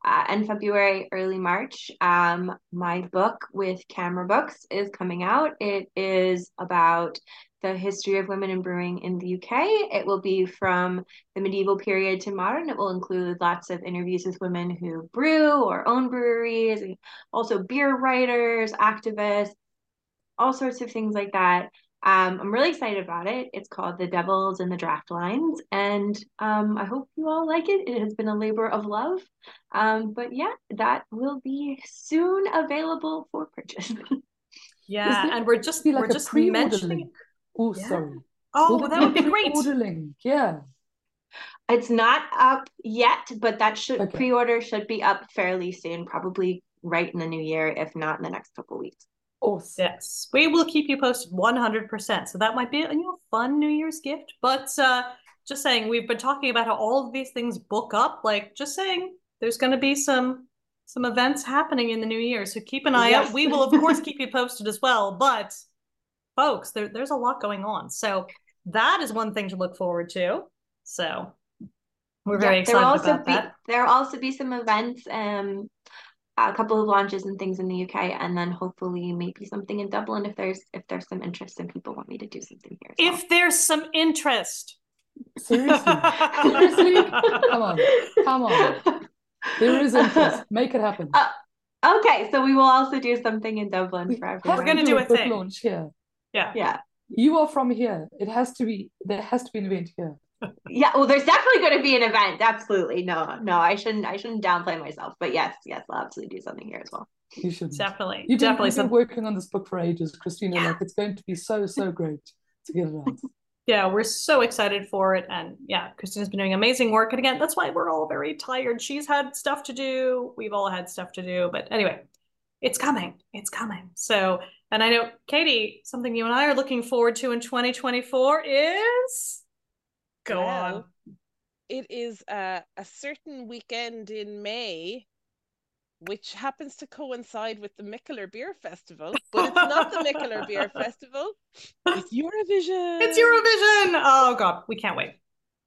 G: uh, in February, early March, um, my book with CAMRA Books is coming out. It is about the history of women in brewing in the UK. It will be from the medieval period to modern. It will include lots of interviews with women who brew or own breweries, and also beer writers, activists, all sorts of things like that. Um, I'm really excited about it. It's called The Devils and the Draft Lines, and um, I hope you all like it. It has been a labor of love. Um, but yeah, that will be soon available for purchase.
E: yeah, and we're just like we're just mentioning.
D: Oh, yeah. sorry.
E: Oh, that would be great.
D: Order link, yeah.
G: It's not up yet, but that should okay. pre-order should be up fairly soon, probably right in the new year, if not in the next couple weeks.
E: Awesome. Yes, we will keep you posted 100%. So that might be a you know, fun New Year's gift. But uh, just saying, we've been talking about how all of these things book up. Like, just saying, there's going to be some some events happening in the new year. So keep an eye yes. out. We will, of course, keep you posted as well. But folks, there, there's a lot going on. So that is one thing to look forward to. So we're very yeah, excited about
G: be,
E: that.
G: There will also be some events, um, a couple of launches and things in the UK, and then hopefully maybe something in Dublin if there's if there's some interest and people want me to do something here.
E: if well. there's some interest.
D: Seriously, seriously, come on, come on. There is interest. Make it happen. Uh,
G: okay, so we will also do something in Dublin for everyone.
E: We're going to do a thing.
D: launch here.
E: Yeah.
G: Yeah.
D: You are from here. It has to be there has to be an event here.
G: yeah, well there's definitely going to be an event. Absolutely. No, no, I shouldn't I shouldn't downplay myself. But yes, yes, I'll absolutely do something here as well.
D: You should
E: definitely.
D: You've
E: been, definitely
D: you've been working on this book for ages, Christina. Yeah. Like it's going to be so, so great to get it out.
E: yeah, we're so excited for it. And yeah, Christina's been doing amazing work. And again, that's why we're all very tired. She's had stuff to do. We've all had stuff to do. But anyway, it's coming. It's coming. So and I know, Katie, something you and I are looking forward to in 2024 is go well, on.
F: It is a, a certain weekend in May, which happens to coincide with the Mikkeller Beer Festival, but it's not the Mikkeller Beer Festival. It's Eurovision.
E: It's Eurovision. Oh God, we can't wait.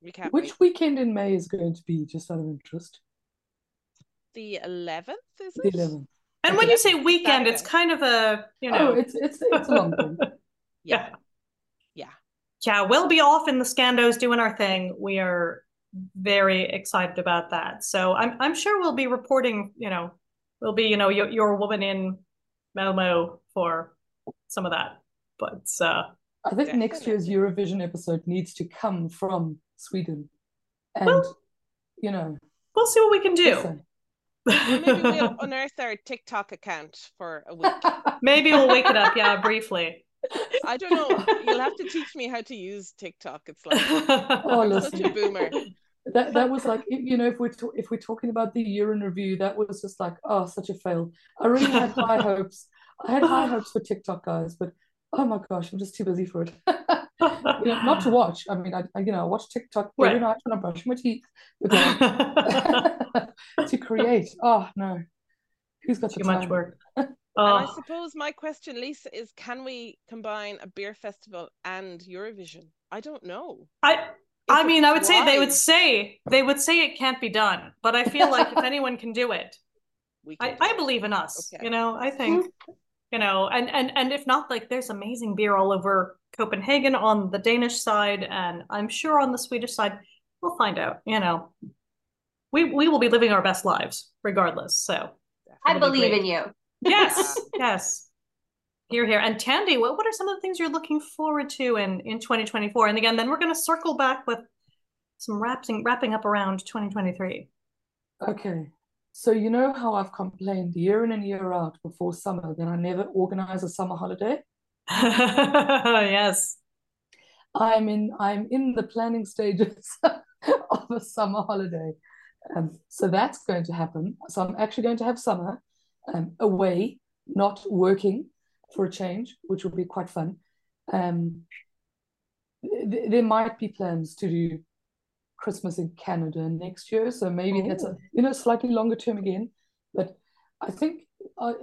F: We can't.
D: Which
F: wait.
D: weekend in May is going to be? Just out of interest.
F: The eleventh, is
D: it? The eleventh.
E: And when you say weekend, it's kind of a you know.
D: Oh, it's it's it's a long thing.
F: yeah. Yeah.
E: Yeah, we'll be off in the Scandos doing our thing. We are very excited about that. So I'm I'm sure we'll be reporting. You know, we'll be you know your, your woman in Malmo for some of that. But uh,
D: I think definitely. next year's Eurovision episode needs to come from Sweden, and well, you know,
E: we'll see what we can do. Listen,
F: maybe we'll unearth our TikTok account for a week.
E: Maybe we'll wake it up, yeah, briefly.
F: I don't know. You'll have to teach me how to use TikTok. It's like oh, I'm such a boomer.
D: That that was like you know if we're to, if we're talking about the year in review, that was just like oh such a fail. I really had high hopes. I had high hopes for TikTok guys, but oh my gosh, I'm just too busy for it. You know, not to watch. I mean, I, I you know watch TikTok right. every night when I'm brushing my teeth. But, to create, oh no, who's got
E: too
D: much
E: time? work?
F: Oh. And I suppose my question, Lisa, is can we combine a beer festival and Eurovision? I don't know.
E: I I mean, I would say they would say they would say it can't be done, but I feel like if anyone can do it, I, I believe in us. Okay. You know, I think hmm. you know, and and and if not, like there's amazing beer all over Copenhagen on the Danish side, and I'm sure on the Swedish side, we'll find out. You know, we we will be living our best lives regardless. So
G: I believe in you.
E: Yes, yes. Here, here. And Thandi, what, what are some of the things you're looking forward to in, in 2024? And again, then we're going to circle back with some wrapping wrapping up around 2023.
D: Okay. So you know how I've complained year in and year out before summer that I never organize a summer holiday?
E: yes.
D: I'm in I'm in the planning stages of a summer holiday. Um, so that's going to happen. So I'm actually going to have summer um, away, not working for a change, which will be quite fun. Um, th- there might be plans to do Christmas in Canada next year. So maybe oh. that's a oh. you know slightly longer term again. But I think uh,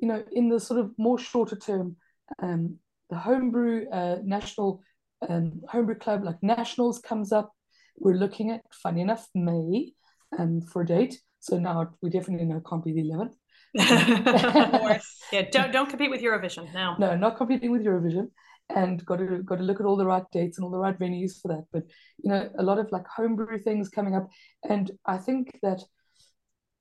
D: you know in the sort of more shorter term, um, the homebrew uh, national um, homebrew club like nationals comes up. We're looking at funny enough May um, for a date. So now we definitely know it can't be the eleventh.
E: of course. Yeah, don't don't compete with Eurovision now.
D: No, not competing with Eurovision. And got to got to look at all the right dates and all the right venues for that. But you know, a lot of like homebrew things coming up. And I think that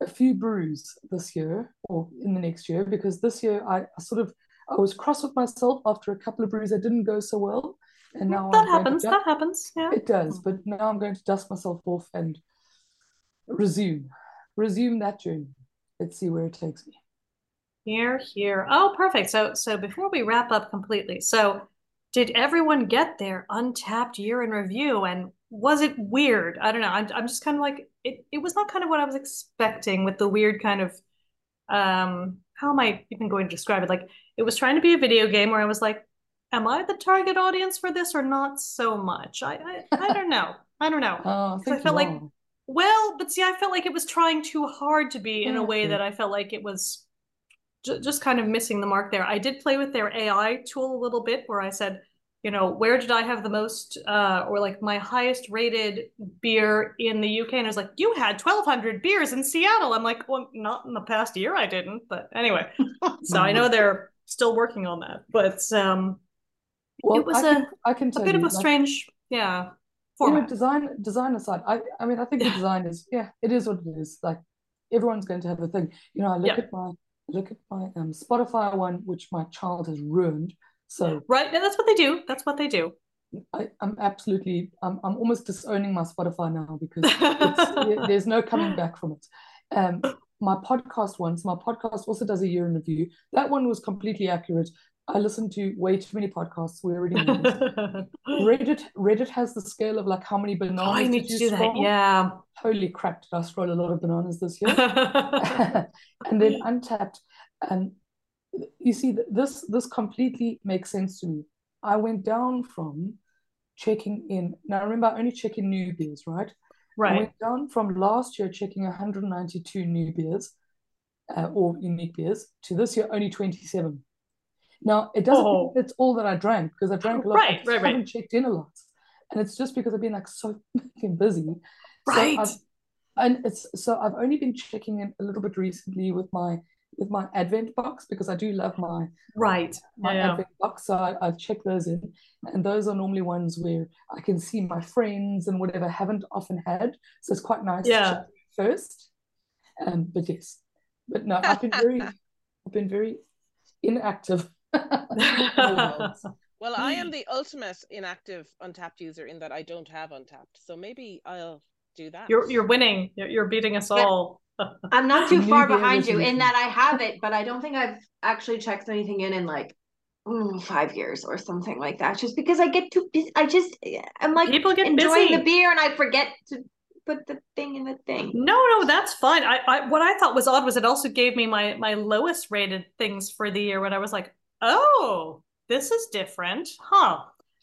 D: a few brews this year or in the next year, because this year I, I sort of I was cross with myself after a couple of brews that didn't go so well. And now
E: that happens. That happens. Yeah.
D: It does. But now I'm going to dust myself off and resume. Resume that journey. Let's see where it takes me.
E: Here, here. Oh, perfect. So so before we wrap up completely, so did everyone get their Untappd year in review and was it weird? I don't know. I'm I'm just kind of like it it was not kind of what I was expecting with the weird kind of um how am I even going to describe it? Like it was trying to be a video game where I was like, am I the target audience for this or not so much? I I, I don't know. I don't know.
D: Oh, I,
E: I felt like well, but see, I felt like it was trying too hard to be in a way that I felt like it was j- just kind of missing the mark there. I did play with their AI tool a little bit where I said, you know, where did I have the most uh, or like my highest rated beer in the UK? And I was like, you had 1,200 beers in Seattle. I'm like, well, not in the past year, I didn't. But anyway, so I know they're still working on that. But um,
D: well,
E: it was
D: I
E: a,
D: can, I can
E: a bit
D: you,
E: of a
D: like,
E: strange, yeah,
D: you know, design design aside, I I mean I think the design is yeah, it is what it is. Like everyone's going to have a thing. You know, I look
E: Yeah.
D: at my look at my um Spotify one, which my child has ruined. So
E: Right. No, that's what they do. That's what they do.
D: I, I'm absolutely I'm I'm almost disowning my Spotify now because it's, there's no coming back from it. Um, my podcast once. my podcast also does a year in review. That one was completely accurate. I listened to way too many podcasts. We already. Reddit Reddit has the scale of like how many bananas
E: Oh, I need to do that. Yeah.
D: Holy crap! Did I scroll a lot of bananas this year? and then Untappd. And you see, this this completely makes sense to me. I went down from checking in. Now remember, I only check in new beers, right? I
E: right.
D: went down from last year checking 192 new beers uh, or unique beers to this year only 27. Now it doesn't
E: Oh.
D: mean it's all that I drank because I drank a lot. I
E: Right,
D: just
E: right, right.
D: haven't checked in a lot, and it's just because I've been like so fucking busy.
E: Right.
D: I've- and it's so I've only been checking in a little bit recently with my with my Advent box because I do love my
E: Right.
D: my
E: Yeah.
D: Advent box. So I, I've checked those in, and those are normally ones where I can see my friends and whatever I haven't often had. So it's quite nice
E: Yeah.
D: to check first. Um, but yes, but no, I've been very, I've been very inactive.
F: Well, I am the ultimate inactive Untappd user in that I don't have Untappd. So maybe I'll do that.
E: You're you're winning. You're, you're beating us
G: Yeah.
E: all.
G: I'm not too far behind you in that I have it, but I don't think I've actually checked anything in in like mm, five years or something like that. Just because I get too busy, I just I'm like
E: People get
G: enjoying
E: busy.
G: the beer and I forget to put the thing in the thing.
E: No, no, that's fine. I, I what I thought was odd was it also gave me my my lowest rated things for the year when I was like, oh, this is different, huh?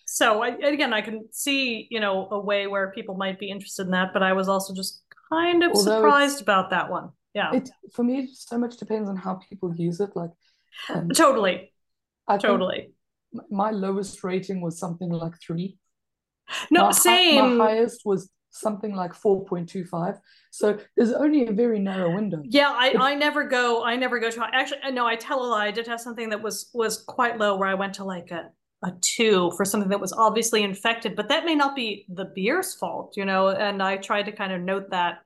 E: So I, again, I can see you know a way where people might be interested in that, but I was also just kind of
D: Although
E: surprised about that one. Yeah,
D: It for me, it so much depends on how people use it. Like, um,
E: totally,
D: I
E: totally.
D: my lowest rating was something like three.
E: No,
D: My
E: same.
D: my highest was something like 4.25. So there's only a very narrow window.
E: Yeah, I, I never go I never go to actually no I tell a lie I did have something that was was quite low where I went to like a a two for something that was obviously infected but that may not be the beer's fault you know and I tried to kind of note that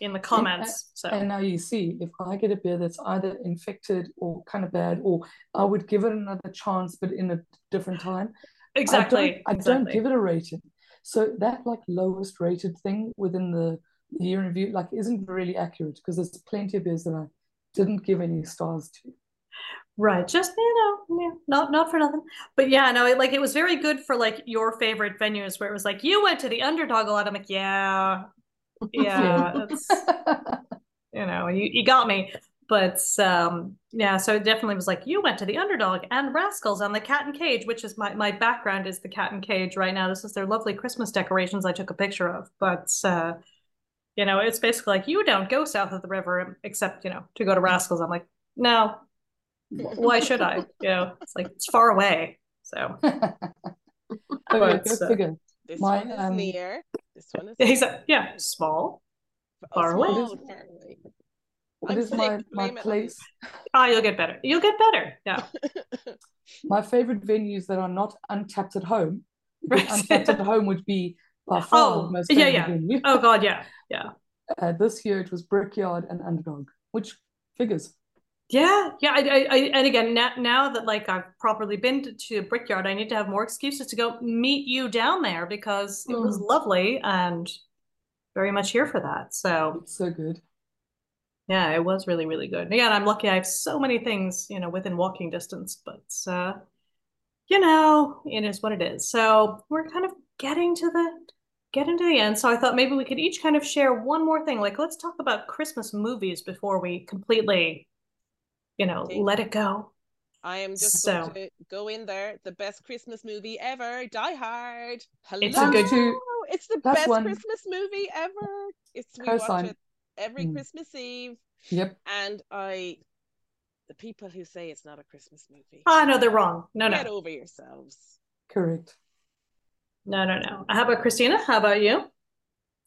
E: in the comments so
D: And now you see, if I get a beer that's either infected or kind of bad, or I would give it another chance, but in a different time.
E: exactly
D: I don't, I
E: exactly
D: don't give it a rating. So that like lowest rated thing within the, the year in review like isn't really accurate because there's plenty of beers that I didn't give any stars to.
E: Right just you know yeah, not not for nothing but yeah no it, like it was very good for like your favorite venues where it was like you went to the underdog a lot I'm like yeah yeah you know, you, you got me. But um, yeah, so it definitely was like you went to the underdog and Rascals and the Cat and Cage, which is my my background is the Cat and Cage right now. This is their lovely Christmas decorations I took a picture of. But uh, You know, it's basically like you don't go south of the river except, you know, to go to Rascals. I'm like, no, why should I? You know, it's like it's far away. So
D: Okay,
E: But,
D: go
E: uh.
F: This
D: My,
F: one is
D: um,
F: near. This one is
E: he's a, yeah, small.
F: oh,
E: far away.
F: small, far away.
D: What
F: I'm
D: is
F: sick,
D: my, my
F: blame it on
D: place?
E: Ah, you'll get better. You'll get better. Yeah.
D: My favorite venues that are not Untappd at home.
E: Right.
D: Untappd at home would be by far
E: Oh,
D: the most
E: yeah, yeah.
D: venue.
E: Oh God, yeah, yeah.
D: Uh, this year it was Brickyard and Underdog, which figures.
E: Yeah, yeah, I, I, I, and again, now, now that like I've properly been to, to Brickyard, I need to have more excuses to go meet you down there because it was
D: Mm.
E: lovely and very much here for that. So
D: It's so good.
E: yeah, it was really, really good. Again, I'm lucky I have so many things, you know, within walking distance, but uh, you know, it is what it is. So we're kind of getting to the getting to the end. So I thought maybe we could each kind of share one more thing. Like let's talk about Christmas movies before we completely, you know,
F: Okay.
E: let it go.
F: I am just
E: So-
F: going to go in there. The best Christmas movie ever, Die Hard. Hello.
E: It's a good-
D: Two-
F: It's the best
D: one.
F: Christmas movie ever. It's we
D: Co-sign.
F: watch it every
D: Mm.
F: Christmas Eve,
D: Yep.
F: and I, the people who say it's not a Christmas movie,
E: Ah, no, they're wrong. No,
F: get
E: no, Get
F: over yourselves.
D: Correct.
E: no, no, no. How about Christina? How about you?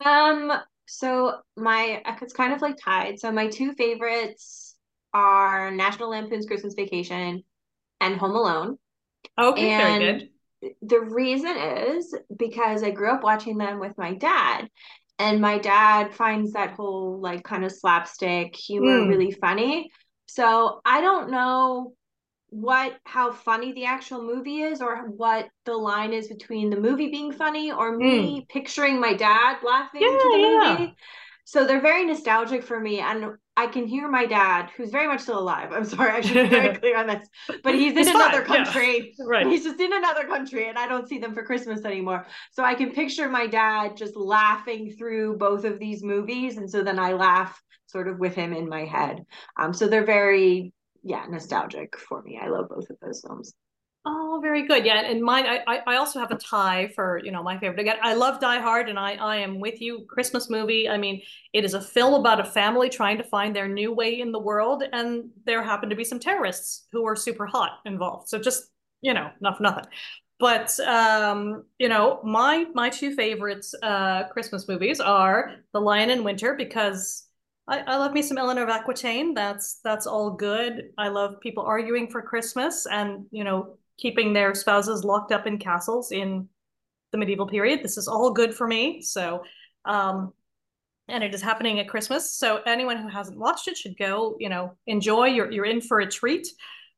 G: Um, so my it's kind of like tied. So my two favorites are National Lampoon's Christmas Vacation and Home Alone.
E: Okay, very
G: And
E: good.
G: the reason is because I grew up watching them with my dad, and my dad finds that whole like kind of slapstick humor
E: Mm.
G: really funny. So I don't know what how funny the actual movie is or what the line is between the movie being funny or me picturing my dad laughing to the.
E: Yeah, yeah.
G: movie. So they're very nostalgic for me and I can hear my dad, who's very much still alive. I'm sorry, I should be very clear on this. But he's in another
E: fine, yeah.
G: country.
E: Right.
G: He's just in another country and I don't see them for Christmas anymore. So I can picture my dad just laughing through both of these movies. And so then I laugh sort of with him in my head. Um, so they're very, yeah, nostalgic for me. I love both of those films.
E: Oh, very good. Yeah, and mine. I, I also have a tie for you know my favorite. Again, I love Die Hard, and I I am with you. Christmas movie. I mean, it is a film about a family trying to find their new way in the world, and there happen to be some terrorists who are super hot involved. So just you know, for nothing. But um, you know, my my two favorites uh Christmas movies are The Lion in Winter because I, I love me some Eleanor of Aquitaine. That's that's all good. I love people arguing for Christmas and you know keeping their spouses locked up in castles in the medieval period. This is all good for me. So, um, and it is happening at Christmas. So anyone who hasn't watched it should go. You know, enjoy. You're you're in for a treat.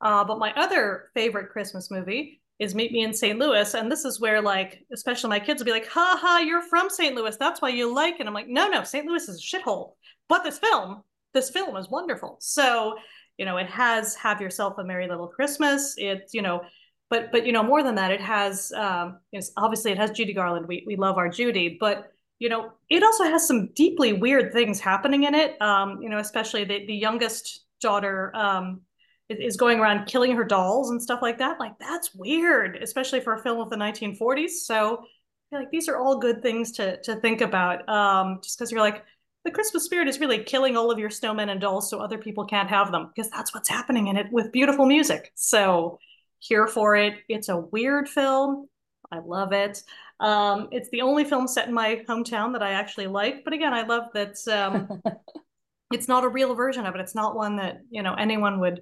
E: Uh, but my other favorite Christmas movie is Meet Me in St. Louis, and this is where like especially my kids will be like, "Ha ha, you're from St. Louis. That's why you like it." I'm like, "No, no, St. Louis is a shithole." But this film, this film is wonderful. So, you know, it has Have Yourself a Merry Little Christmas. It, you know, but but you know, more than that, it has um, it's obviously it has Judy Garland. We we love our Judy, but you know, it also has some deeply weird things happening in it. Um, you know, especially the the youngest daughter um is, is going around killing her dolls and stuff like that. Like that's weird, especially for a film of the 1940s. So like these are all good things to to think about. Um, just because you're like, the Christmas spirit is really killing all of your snowmen and dolls so other people can't have them because that's what's happening in it with beautiful music. So here for it. It's a weird film. I love it. Um, it's the only film set in my hometown that I actually like. But again, I love that um, it's not a real version of it. It's not one that you know anyone would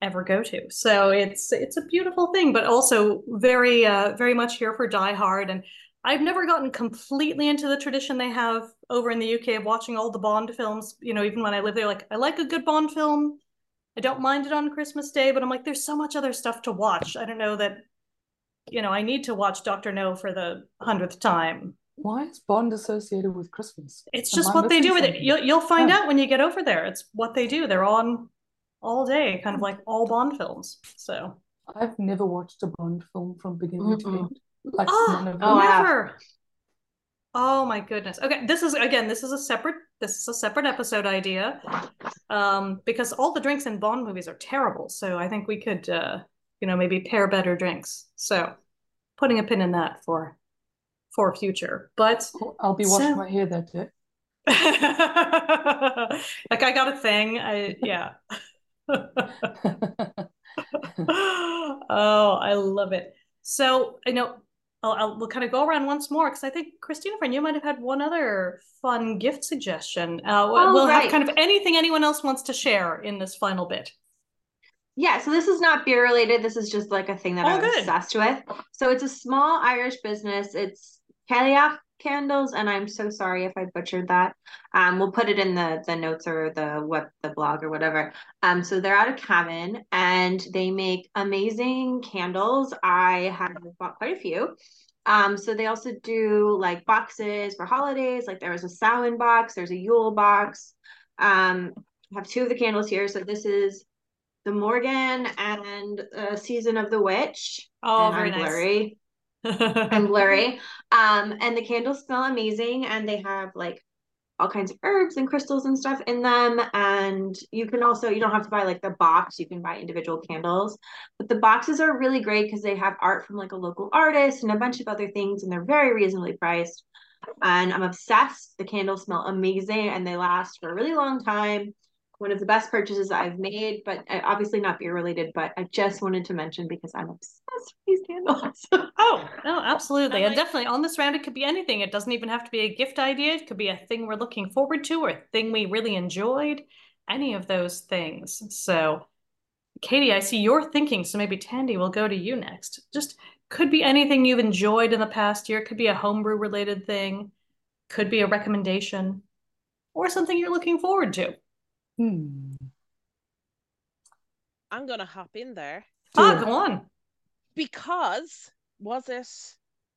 E: ever go to. So it's it's a beautiful thing, but also very uh, very much here for Die Hard. And I've never gotten completely into the tradition they have over in the UK of watching all the Bond films. You know, even when I live there, like I like a good Bond film. I don't mind it on Christmas Day, but I'm like, there's so much other stuff to watch. I don't know that, you know, I need to watch Doctor No for the hundredth time.
D: Why is Bond associated with Christmas?
E: It's just
D: I
E: what they do with it. You'll you'll find
D: Oh.
E: out when you get over there. It's what they do. They're on all day, kind of like all Bond films. So
D: I've never watched a Bond film from beginning to
G: Mm-mm.
D: end. Like
E: Oh,
D: none of
G: oh,
D: them.
E: Never. Oh my goodness. Okay, this is again, this is a separate this is a separate episode idea. Um, because all the drinks in Bond movies are terrible. So I think we could uh, you know, maybe pair better drinks. So putting a pin in that for for future. But
D: I'll be washing
E: So-
D: my hair that day.
E: like I got a thing. I yeah. oh, I love it. So I know I'll, I'll, we'll kind of go around once more because I think Christina, friend, you might have had one other fun gift suggestion. Uh,
G: Oh,
E: we'll
G: right.
E: have kind of anything anyone else wants to share in this final bit.
G: Yeah, so this is not beer related. This is just like a thing that
E: Oh,
G: I'm
E: good.
G: obsessed with. So it's a small Irish business. It's Cailleach candles, and I'm so sorry if I butchered that. Um, we'll put it in the the notes or the web the blog or whatever. Um, so they're out of Cavan and they make amazing candles. I have bought quite a few. Um, so they also do like boxes for holidays. Like there was a Samhain box, there's a Yule box. Um, I have two of the candles here. So this is the Morgan and uh, Season of the Witch.
E: Oh,
G: and
E: very
G: I'm
E: nice.
G: blurry. I'm blurry. Um, and the candles smell amazing, and they have like all kinds of herbs and crystals and stuff in them. And you can also you don't have to buy like the box; you can buy individual candles. But the boxes are really great because they have art from like a local artist and a bunch of other things, and they're very reasonably priced. And I'm obsessed. The candles smell amazing, and they last for a really long time. One of the best purchases I've made, but uh, obviously not beer related. But I just wanted to mention because I'm obsessed with these candles.
E: Oh, no, absolutely.
F: And
E: And
F: like-
E: definitely on this round, it could be anything. It doesn't even have to be a gift idea. It could be a thing we're looking forward to or a thing we really enjoyed. Any of those things. So, Katie, I see you're thinking, so maybe Thandi will go to you next. Just could be anything you've enjoyed in the past year. Could be a homebrew related thing, could be a recommendation, or something you're looking forward to.
D: Hmm.
F: I'm gonna hop in there
E: Ah,
D: Do
E: go on.
F: because was it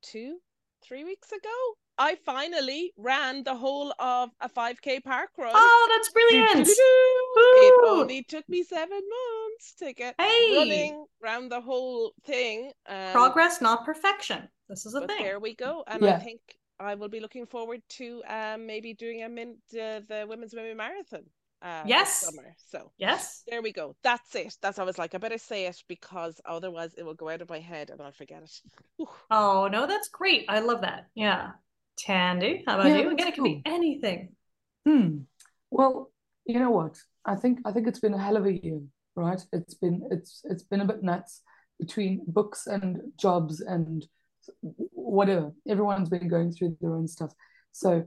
F: two, three weeks ago? I finally ran the whole of a 5k park run.
E: Oh, that's brilliant.
F: It only took me seven months to get
E: Hey.
F: running around the whole thing. Um,
E: Progress, not perfection. This is a thing.
F: there we go. And I think I will be looking forward to um, maybe doing a min- uh, the women's women marathon uh,
E: Yes.
F: summer. So
E: Yes.
F: there we go. That's it. That's I was like, I better say it because otherwise it will go out of my head and I'll forget it. Whew.
E: Oh, no, that's great. I love that. Yeah. Thandi, how about
D: Yeah,
E: you? Again,
D: that's
E: it could be anything.
D: Hmm. Well, you know what? I think I think it's been a hell of a year, right? It's been it's it's been a bit nuts between books and jobs and whatever. Everyone's been going through their own stuff. So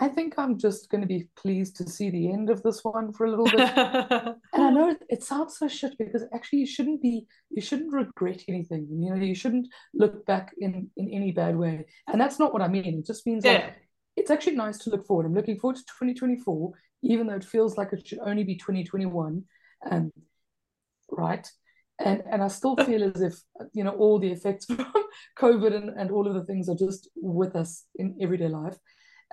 D: I think I'm just going to be pleased to see the end of this one for a little bit. And I know it, it sounds so shit because actually you shouldn't be you shouldn't regret anything. You know, you shouldn't look back in in any bad way. And that's not what I mean. It just means like it's actually nice to look forward. I'm looking forward to 2024, even though it feels like it should only be 2021. Um, right. And and I still feel as if you know all the effects from COVID and, and all of the things are just with us in everyday life.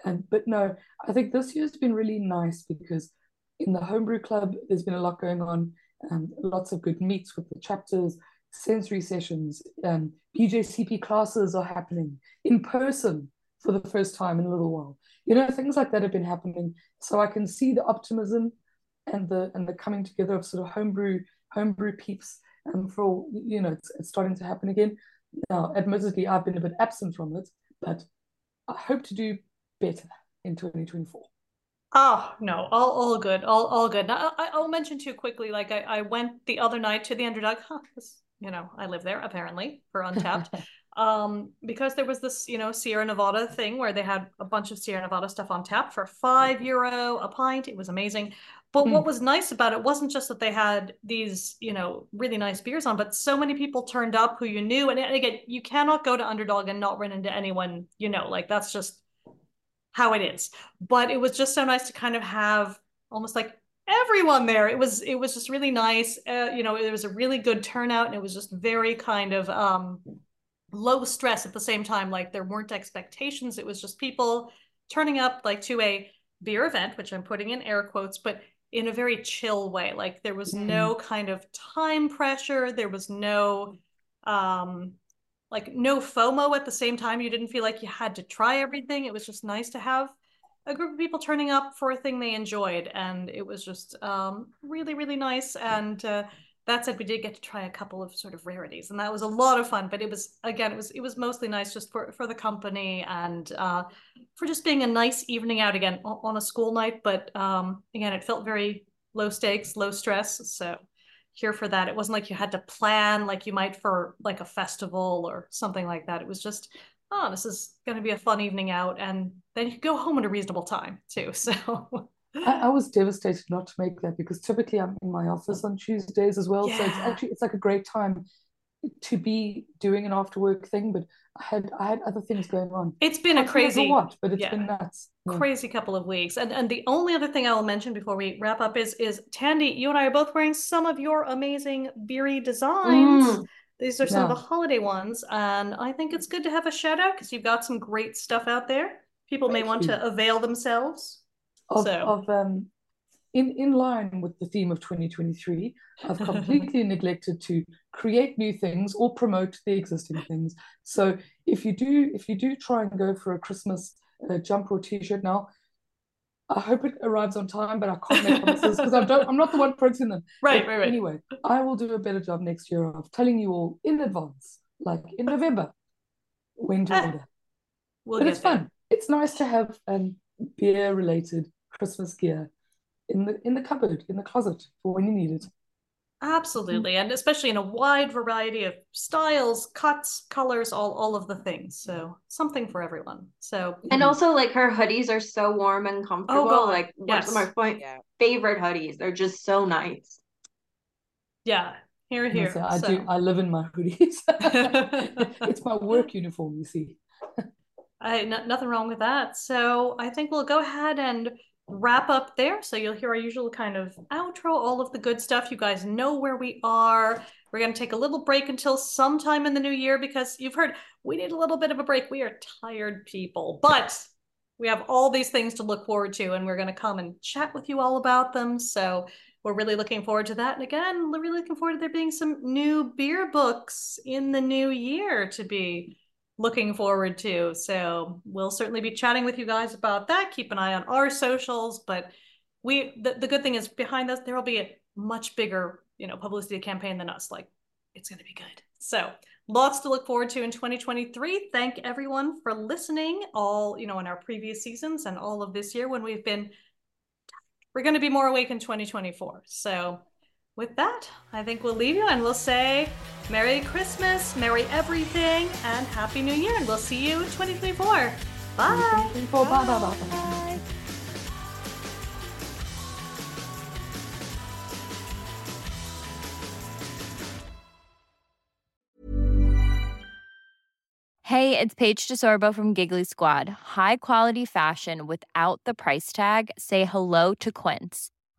D: And but no, I think this year's been really nice because in the homebrew club there's been a lot going on, and lots of good meets with the chapters, sensory sessions, um, BJCP classes are happening in person for the first time in a little while. You know, things like that have been happening. So I can see the optimism and the and the coming together of sort of homebrew homebrew peeps and for you know it's, it's starting to happen again. Now, admittedly, I've been a bit absent from it, but I hope to do better in 2024.
E: Oh no, all all good, all all good. Now, I, I'll mention too quickly. Like I, I went the other night to the Underdog. Huh, you know, I live there apparently for Untappd. um, because there was this, you know, Sierra Nevada thing where they had a bunch of Sierra Nevada stuff on tap for five euro a pint. It was amazing. But what
D: Mm.
E: was nice about it wasn't just that they had these, you know, really nice beers on, but so many people turned up who you knew. And, and again, you cannot go to Underdog and not run into anyone you know. Like that's just how it is. But it was just so nice to kind of have almost like everyone there. It was it was just really nice. Uh, you know, it was a really good turnout, and it was just very kind of um, low stress at the same time. Like there weren't expectations. It was just people turning up like to a beer event, which I'm putting in air quotes, but in a very chill way. Like there was
D: Mm.
E: no kind of time pressure. There was no um like no FOMO at the same time. You didn't feel like you had to try everything. It was just nice to have a group of people turning up for a thing they enjoyed, and it was just um, really, really nice. And uh, that said, we did get to try a couple of sort of rarities, and that was a lot of fun. But it was again, it was it was mostly nice just for for the company and uh, for just being a nice evening out again on a school night. But um, again, it felt very low stakes, low stress. So here for that. It wasn't like you had to plan like you might for like a festival or something like that. It was just, oh, this is going to be a fun evening out, and then you go home at a reasonable time too. So.
D: I, I, was devastated not to make that because typically I'm in my office on Tuesdays as well. Yeah. So it's actually it's like a great time to be doing an after work thing, but I had I had other things going on.
E: It's been a crazy
D: what, but it's yeah, been nuts.
E: Yeah. Crazy couple of weeks. And and the only other thing I will mention before we wrap up is is Thandi, you and I are both wearing some of your amazing Beery designs. Mm. These are some yeah. of the holiday ones, and I think it's good to have a shout out because you've got some great stuff out there. People Thank may want you. to avail themselves.
D: Of, so. of um, in, in line with the theme of 2023, I've completely neglected to create new things or promote the existing things. So if you do if you do try and go for a Christmas uh, jumper or t-shirt now, I hope it arrives on time, but I can't make promises because I don't. I'm not the one printing them.
E: Right,
D: but
E: right, right.
D: Anyway, I will do a better job next year of telling you all in advance, like in November, when to ah, order. We'll but it's there. fun. It's nice to have um, beer-related Christmas gear in the in the cupboard in the closet for when you need it.
E: Absolutely. And especially in a wide variety of styles cuts colors all all of the things. So something for everyone. So
G: and also like her hoodies are so warm and comfortable. Oh, like yes. one of my yeah. favorite hoodies. They're just so nice.
E: Yeah. Here here.
D: So I so. do I live in my hoodies. It's my work uniform you see.
E: I, nothing wrong with that. So I think we'll go ahead and wrap up there. So you'll hear our usual kind of outro, all of the good stuff. You guys know where we are. We're going to take a little break until sometime in the new year because you've heard we need a little bit of a break. We are tired people, but we have all these things to look forward to, and we're going to come and chat with you all about them. So we're really looking forward to that. And again, we're really looking forward to there being some new beer books in the new year to be looking forward to. So we'll certainly be chatting with you guys about that. Keep an eye on our socials, but we the, the good thing is behind us there will be a much bigger, you know, publicity campaign than us. Like it's going to be good. So lots to look forward to in 2023. Thank everyone for listening all, you know, in our previous seasons and all of this year when we've been we're going to be more awake in 2024. So with that, I think we'll leave you and we'll say Merry Christmas, Merry everything, and Happy New Year. And we'll see you in 2024. Bye. 2024. Bye. Bye. Bye. Bye. Bye.
H: Hey, it's Paige DeSorbo from Giggly Squad. High quality fashion without the price tag. Say hello to Quince.